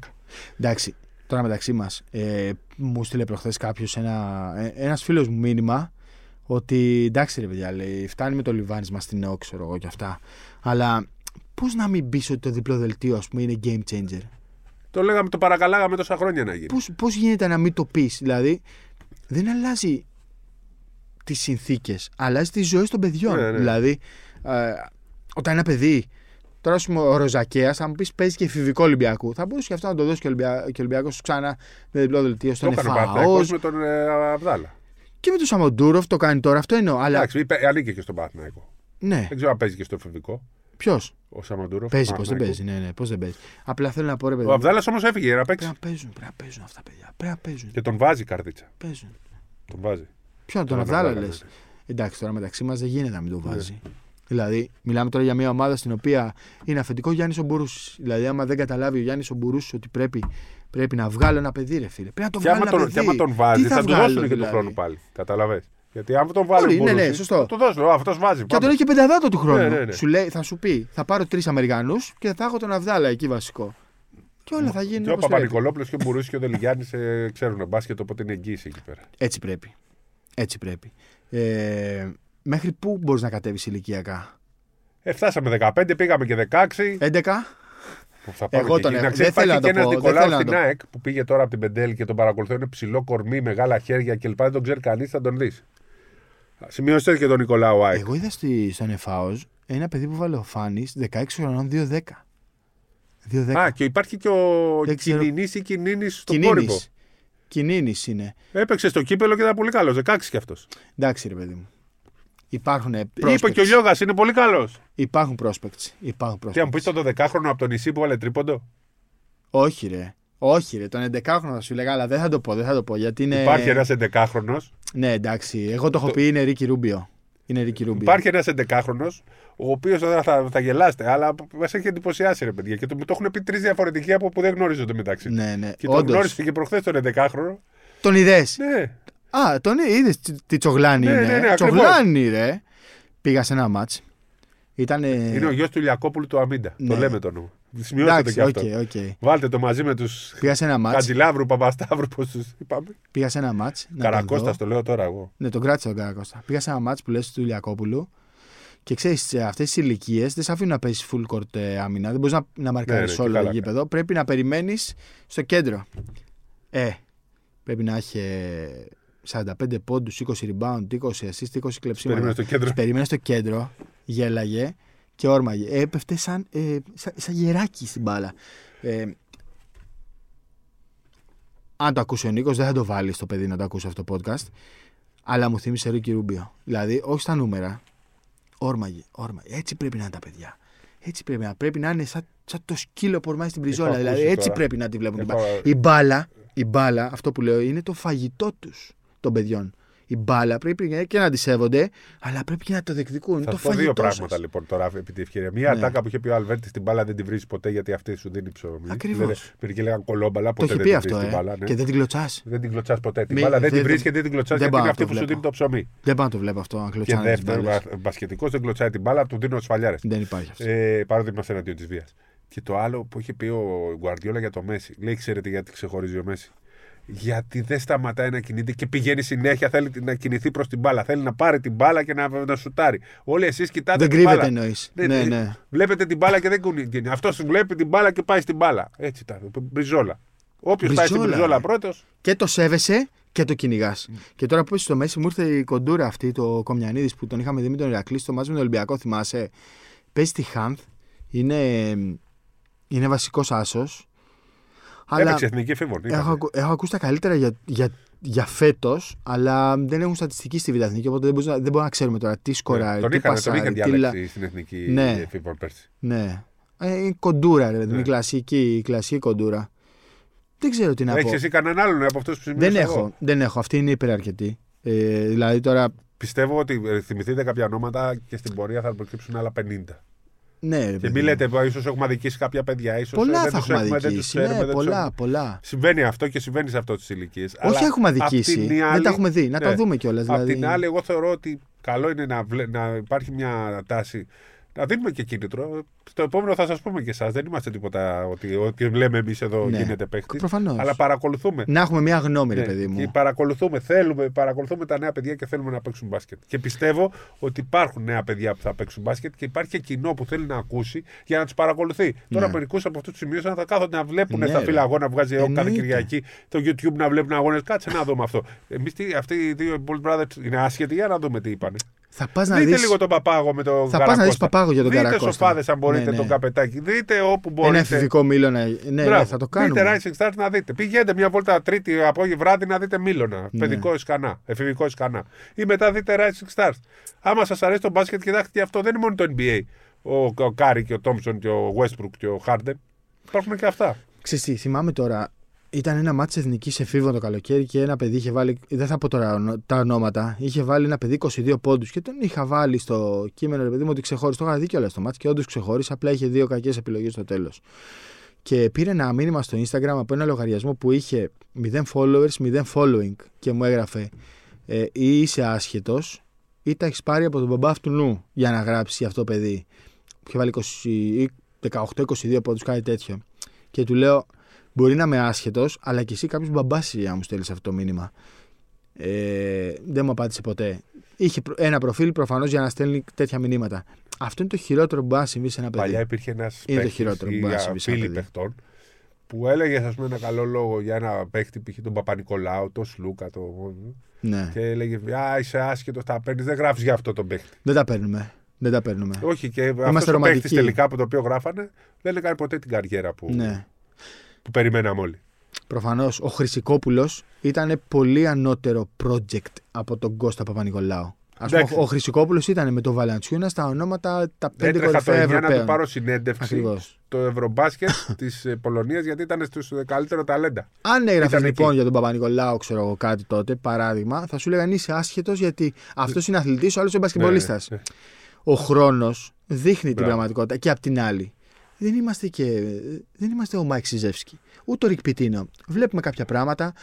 Εντάξει, τώρα μεταξύ μας, ε, μου στείλε προχθές κάποιος ένα ε, ένας φίλος μου μήνυμα ότι εντάξει ρε παιδιά, λέει, φτάνει με το λιβάνισμα στην ΕΟ, ξέρω εγώ και αυτά. Αλλά πώς να μην πεις ότι το διπλό δελτίο, ας πούμε, είναι game changer; Το λέγαμε, το παρακαλάγαμε τόσα χρόνια να γίνει. Πώς, πώς γίνεται να μην το πεις, δηλαδή δεν αλλάζει τις συνθήκες, αλλάζει τις ζωές των παιδιών. Ναι, ναι. Δηλαδή, ε, όταν ένα παιδί, τώρα ας πούμε ο Ροζακέας, θα μου πεις παίζει και εφηβικό Ολυμπιακού, θα μπορούσε και αυτό να το δώσει και ο, Ολυμπια... και ο Ολυμπιακός ξανά με διπλό δελτίο Το στον έκανε ο ΕΦΑΟΣ Παναθηναϊκός με τον ε, Αβδάλα. και με τον Σαμοντούροφ το κάνει τώρα, αυτό εννοώ. Αλλά Εντάξει, είπε- ανήκε και στον Παναθηναϊκό. ναι, Δεν ξέρω αν παίζει και στο εφηβικό. Ποιος; Ο Σαμαντούροφ. Παίζει, πώς δεν Παναθηναϊκού. παίζει. Ναι, ναι, πώς δεν παίζει. Απλά θέλω να πω ρε παιδί. Ο Αβδάλας όμως έφυγε για να Πρέπει παίξει. να παίζουν, πρέπει να παίζουν αυτά τα παιδιά. Πρέπει να παίζουν. Και τον βάζει η καρδίτσα. παίζουν. Τον βάζει. Ποιον τον Τον Αβδάλα Αβδάλα, λες; ναι, ναι. Εντάξει, τώρα μεταξύ μας δεν γίνεται να μην το βάζει. Δηλαδή, μιλάμε τώρα για μια ομάδα στην οποία είναι αφεντικό Γιάννης ο Μπουρούση. Δηλαδή, άμα δεν καταλάβει ο Γιάννης ο Μπουρούση ότι πρέπει, πρέπει να βγάλω ένα παιδί, ρε φίλε. Πρέπει να το Και βγάλω άμα ένα τον, και παιδί. άμα τον Τι βάζει, θα, του βγάλω, δώσουν και του δηλαδή; χρόνου πάλι. Καταλαβέ. Γιατί αν τον βάλει. Μπορεί, ο ναι, ναι, Μπουρούσης, σωστό. Θα του δώσουν. Αυτό βάζει. Και τον πάμε. έχει και πενταδάτο του χρόνου. Ναι, ναι, ναι. Σου λέει, θα σου πει, θα πάρω τρεις Αμερικανούς και θα έχω τον Αβδάλα εκεί βασικό. Και όλα θα γίνουν Και ο όπως πρέπει. Παπα-Νικολόπουλο και ο Μπουρούση και ο Δελιγιάννης ε, ξέρουν μπάσκετ, οπότε είναι εγγύηση εκεί πέρα. Έτσι πρέπει. Έτσι πρέπει. Ε, μέχρι πού μπορείς να κατέβεις ηλικιακά; Ε, φτάσαμε 15, πήγαμε και 16. 11. Που θα πάμε Εγώ και τον εκεί. έχω. Να ξέρεις, Δεν θέλω υπάρχει να και το ένας πω, δεν Νικολάου θέλω να στην το- ΑΕΚ που πήγε τώρα από την Πεντέλη και τον παρακολουθώ. Είναι ψηλό κορμί, μεγάλα χέρια κλπ. Δεν τον ξέρει κανείς, θα τον δεις. Σημειώστε και τον Νικολάου ΑΕΚ. Εγώ είδα στη, στον ΕΦΑΟΣ ένα παιδί που βάλε ο Φάνη 16 χρονών 2-10. 2-10. Α, και υπάρχει και ο Δεν ξέρω. Κινινή ή Κινίνης στον κόρυβο. Κινίνης. Κινίνης είναι. Έπαιξε στο κύπελο και ήταν πολύ καλός. 16 κι αυτός. Εντάξει ρε παιδί μου. Υπάρχουν Είπε prospects. και ο Λιώγα είναι πολύ καλός. Υπάρχουν prospects. Υπάρχουν prospects. Τι αν πεις τον 12χρονο από το νησί που βάλε τρίποντο; Όχι ρε. Όχι ρε. Τον 11χρονο θα σου λέγα, αλλά δεν θα το πω. Δεν θα το πω γιατί είναι. Υπάρχει ένας 11χρονο. Ναι, εντάξει. Εγώ το έχω πει είναι Ρίκι Ρούμπιο. Είναι Ρίκι Ρούμπιο. Υπάρχει ένας 11χρονο, ο οποίος θα, θα, θα γελάστε, αλλά μας έχει εντυπωσιάσει ρε παιδιά. Και το, μου το έχουν πει τρεις διαφορετικοί από που δεν γνωρίζονται μεταξύ. Ναι, ναι. Και τον Όντως. γνώρισε και προχθές τον 11χρονο. Τον είδες; Ναι, Α, τον είδες τι τσογλάνη Ναι, είναι. ναι, ναι, ακριβώς. τσογλάνη, ρε. Πήγα σε ένα μάτς. Ήταν. είναι ο γιος του Λιακόπουλου του Αμίντα. Ναι. Το λέμε το όνομα. Σημειώστε το Εντάξει, και οκ, αυτό. οκ. Βάλτε το μαζί με τους Πήγα σε ένα μάτ. Καντιλάβρου, Παπασταύρου, πώς τους είπαμε. Πήγα σε ένα μάτ. Καρακώστα, το λέω τώρα εγώ. Ναι, τον κράτησα τον Καρακώστα. Πήγα σε ένα μάτ που λες του Ηλιακόπουλου. Και ξέρεις, σε αυτές τις ηλικίες δεν σε αφήνουν να παίζεις full court ε, άμυνα. Δεν μπορείς να, να μαρκάρεις ναι, και όλο καλά το γήπεδο. Πρέπει να περιμένεις στο κέντρο. Ε, πρέπει να έχει ε, 45 πόντους, 20 rebound, 20 assist, 20 κλεψίματα. Περίμενε στο κέντρο. Τους περίμενε στο κέντρο, γέλαγε και όρμαγε. Έπεφτε σαν, ε, σαν, σαν γεράκι στην μπάλα. Ε, αν το ακούσει ο Νίκος, δεν θα το βάλει στο παιδί να το ακούσει αυτό το podcast. Αλλά μου θύμισε Ρίκη Ρούμπιο. Δηλαδή, όχι στα νούμερα. Όρμαγε, όρμαγε. Έτσι πρέπει να είναι τα παιδιά. Έτσι πρέπει να, πρέπει να είναι σαν, σαν το σκύλο που ορμάει στην πριζόλα. ακούσει Δηλαδή, έτσι τώρα. πρέπει να τη βλέπουν. την Έχω- μπάλα. Η μπάλα, η μπάλα, αυτό που λέω, είναι το φαγητό τους των παιδιών. Η μπάλα πρέπει και να τη σέβονται, αλλά πρέπει και να το διεκδικούν. Θα το σου πω δύο φαγητός πράγματα σας. λοιπόν τώρα επί τη ευκαιρία. Μία Ναι. ατάκα που είχε πει ο Αλβέρτης στην μπάλα δεν την βρει ποτέ γιατί αυτή σου δίνει ψωμί. Ακριβώς. Λένε- Πήρε και λέγανε κολόμπαλα, Το ποτέ έχει δεν πει την αυτό, βρεις ε. την μπάλα. ναι. Και δεν την κλωτσάς. Δεν την κλωτσάς ποτέ. Την Μη- μπάλα δεν δεν- την βρει και δεν την κλωτσάς δεν γιατί πάω είναι να αυτή το που σου βλέπω. δίνει το ψωμί. Δεν πάω να το βλέπω αυτό. Αν Και κλωτσάνε τις δεύτερο, μπάλες. μπασκετικός δεν κλωτσάει την μπάλα, του δίνω σφαλιάρες. Δεν υπάρχει αυτό. Ε, παρότι είμαστε εναντίον της βίας. Και το άλλο που είχε πει ο Γκουαρδιόλα για το Μέση. Λέει, ξέρετε γιατί ξεχωρίζει ο Μέση. Γιατί δεν σταματάει να κινείται και πηγαίνει συνέχεια. Θέλει να κινηθεί προς την μπάλα. Θέλει να πάρει την μπάλα και να, να σουτάρει. Όλοι εσείς κοιτάτε Δεν την κρύβεται μπάλα. εννοείς. Ναι, Ναι, ναι. ναι. Βλέπετε την μπάλα και δεν κουνεί. Αυτός βλέπει την μπάλα και πάει στην μπάλα. Έτσι τα. Μπριζόλα. Όποιος πάει στην Μπριζόλα, μπριζόλα ρε. πρώτο. Και το σέβεσαι και το κυνηγάς. Και τώρα που είσαι στο Μέση, μου ήρθε η κοντούρα αυτή, το Κομιανίδης που τον είχαμε δει με τον Ηρακλή στο μάτι με τον Ολυμπιακό, θυμάσαι. Παίζει τη Χάνθ. Είναι, είναι βασικός άσος. Αλλά Έπαιξε εθνική εφήβων. έχω, ακου- έχω ακούσει τα καλύτερα για, για, για φέτος, αλλά δεν έχουν στατιστική στη Β' Εθνική, οπότε δεν μπορούμε, να, δεν μπορούμε να ξέρουμε τώρα τι σκοράρει, Ναι, τον τι είχαν, τον πασάρει, είχαν τι λα- διαλέξει στην εθνική Ναι. εφήβων πέρσι. Ναι. Ε, είναι κοντούρα, ρε, παιδί μου, Ναι. η κλασική, η κλασική κοντούρα. Δεν ξέρω τι να πω. Έχει εσύ κανέναν άλλον από αυτούς που Δεν σημείωσα εγώ; έχω, δεν έχω. Αυτή είναι υπεραρκετή. Ε, δηλαδή τώρα. Πιστεύω ότι ε, θυμηθείτε κάποια ονόματα και στην πορεία θα προκύψουν άλλα 50. Ναι, ρε, Και παιδί μην μου. λέτε, ίσως έχουμε αδικήσει κάποια παιδιά. Ίσως, ε, Πολλά δεν θα τους έχουμε δεν τους αδικήσει. ξέρουμε, Ναι, δεν τους πολλά, έχουμε. πολλά. Συμβαίνει αυτό και συμβαίνει σε αυτό τι ηλικίε. Όχι έχουμε αδικήσει. Δεν τα έχουμε δει. Να τα δούμε κιόλας. Απ' Δηλαδή... την άλλη, εγώ θεωρώ ότι καλό είναι να, βλέ- να υπάρχει μια τάση. Να δίνουμε και κίνητρο. Στο επόμενο θα σας πούμε και εσάς. Δεν είμαστε τίποτα ότι, ότι λέμε εμείς εδώ Ναι. γίνεται παίχτη. Προφανώς. Αλλά παρακολουθούμε. Να έχουμε μια γνώμη, ρε Ναι, παιδί Και μου. παρακολουθούμε, θέλουμε, παρακολουθούμε τα νέα παιδιά και θέλουμε να παίξουν μπάσκετ. Και πιστεύω ότι υπάρχουν νέα παιδιά που θα παίξουν μπάσκετ και υπάρχει και κοινό που θέλει να ακούσει για να τους παρακολουθεί. Τώρα, μερικούς από αυτούς τους σημείωσαν θα κάθονται να βλέπουν Ναι, στα ρε. φύλλα αγώνα, βγάζει ο κάθε Εννοείται. Κυριακή το YouTube να βλέπουν αγώνες. Κάτσε να δούμε αυτό. Εμείς αυτοί οι δύο Bull Brothers είναι άσχετοι, για να δούμε τι είπανε. Θα πας να Δείτε δει. λίγο τον Παπάγο με τον Θα πας να δεις Καρακώστα. Παπάγο για τον Δείτε Καρακώστα. σοφάδες αν μπορείτε Ναι, ναι. τον καπετάκι. Δείτε όπου μπορείτε. Ένα εφηβικό μήλο να. Ναι, ναι, Μπράβο. θα το Δείτε κάνουμε. Rising Stars να δείτε. Πηγαίνετε μια βόλτα τρίτη απόγευμα βράδυ να δείτε Μίλωνα. Ναι. Παιδικό ισκανά. Εφηβικό ισκανά. Ή μετά δείτε Rising Stars. Άμα σας αρέσει το μπάσκετ, κοιτάξτε αυτό δεν είναι μόνο το NBA. Ο, ο Κάρι και ο Τόμψον και ο Westbrook και ο Χάρντεν. Υπάρχουν και αυτά. Ξέρεις τι, θυμάμαι τώρα. Ήταν ένα ματς εθνικής εφήβων το καλοκαίρι και ένα παιδί είχε βάλει. Δεν θα πω τώρα ονο- τα ονόματα. Είχε βάλει ένα παιδί 22 πόντους και τον είχα βάλει στο κείμενο, ρε παιδί μου, ότι ξεχώρισε. Το είχα δει κιόλας στο ματς και όντως ξεχώρισε. Απλά είχε δύο κακές επιλογές στο τέλος. Και πήρα ένα μήνυμα στο Instagram από ένα λογαριασμό που είχε 0 followers, 0 following και μου έγραφε ε, ή είσαι άσχετος ή τα έχεις πάρει από τον μπαμπά αυτού νου για να γράψει αυτό το παιδί. Που είχε βάλει 18-22 πόντους, κάτι τέτοιο. Και του λέω, Μπορεί να είμαι άσχετος, αλλά και εσύ κάποιος μπαμπάς να μου στέλνεις αυτό το μήνυμα. Ε, δεν μου απάντησε ποτέ. Είχε προ- ένα προφίλ προφανώς για να στέλνει τέτοια μηνύματα. Αυτό είναι το χειρότερο που μπορεί να συμβεί σε ένα παιδί. Παλιά υπήρχε ένας Είναι το χειρότερο που μπορεί να συμβεί σε ένα φίλοι παιδί. παιχτών που έλεγε ας πούμε, ένα καλό λόγο για ένα παίχτη, π.χ. τον Παπα-Νικολάου, τον Σλούκα, το... Ναι. και έλεγε Α, είσαι άσχετος, τα παίρνεις. Δεν γράφεις για αυτό τον παίχτη. Δεν τα παίρνουμε. Δεν τα παίρνουμε. Όχι, και αυτός ο ρομαντικοί. παίχτη τελικά που το οποίο γράφανε δεν έκανε ποτέ την καριέρα που, Ναι. Που περιμέναμε όλοι. Προφανώς ο Χρυσικόπουλος ήταν πολύ ανώτερο project από τον Κώστα Παπα-Νικολάου. Ας πούμε, Εντάξει. ο Χρυσικόπουλος ήταν με τον Βαλαντσιούνα στα ονόματα τα πέντε Έτρεχα το κορυφαία 9 να του Ευρωπαίων. πάρω συνέντευξη Ακριβώς. το Ευρωμπάσκετ [LAUGHS] της Πολωνίας γιατί ήταν στους καλύτερο ταλέντα. Αν έγραφες Ήταν λοιπόν εκεί. για τον Παπα-Νικολάου, ξέρω εγώ κάτι τότε, παράδειγμα, θα σου λέγανε είσαι άσχετος γιατί αυτός είναι αθλητής, ο άλλος είναι μπασκετμπολίστας. Ναι, ναι. Ο χρόνος δείχνει την Μπράβο. πραγματικότητα. Και απ' την άλλη, δεν είμαστε, και, δεν είμαστε ο Μάικ Σιζεύσκι, ούτε ο Ρικ Πιτίνο. Βλέπουμε κάποια πράγματα,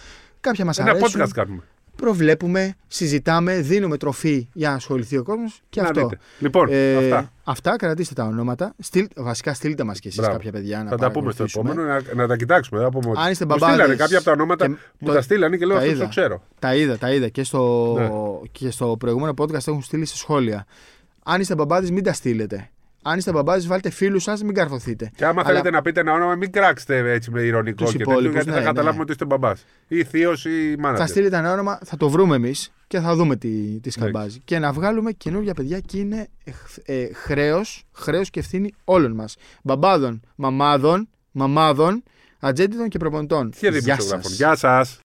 κάποια μας Ένα αρέσουν. podcast κάνουμε. Προβλέπουμε, συζητάμε, δίνουμε τροφή για να ασχοληθεί ο κόσμος και Να αυτό. δείτε. Λοιπόν, Ε, αυτά. κρατήστε τα ονόματα. Στείλ, βασικά, στείλτε μας και εσείς Μπράβο. κάποια παιδιά να Θα τα πούμε στο παρακολουθήσουμε. επόμενο να, να τα κοιτάξουμε. Θα πούμε ότι Αν είστε μου μπαμπάδες στείλανε κάποια από τα ονόματα και μου το- τα στείλανε και λέω τα αυτό είδα. το ξέρω. Τα είδα, τα είδα και στο, Ναι. και στο προηγούμενο podcast έχουν στείλει σε σχόλια. Αν είστε μπαμπάδες μην τα στείλετε. Αν είστε μπαμπάδε, βάλτε φίλους σας, μην καρφωθείτε. Και άμα Αλλά- θέλετε να πείτε ένα όνομα, μην κράξετε έτσι με ηρωνικό Τους και τέτοιο, υπόλοιπους, γιατί ναι, θα ναι. καταλάβουμε ότι είστε μπαμπάς. Ή θείος ή Θα μάνα. στείλετε ένα όνομα, θα το βρούμε εμείς και θα δούμε τι, τι σκαμπάζει. Και να βγάλουμε καινούργια παιδιά και είναι ε, χρέος χρέος και ευθύνη όλων μας. Μπαμπάδων, μαμάδων, μαμάδων, ατζέντιδων και προπονητών. Και Γεια δημοσιογράφων. σας. Γεια σας.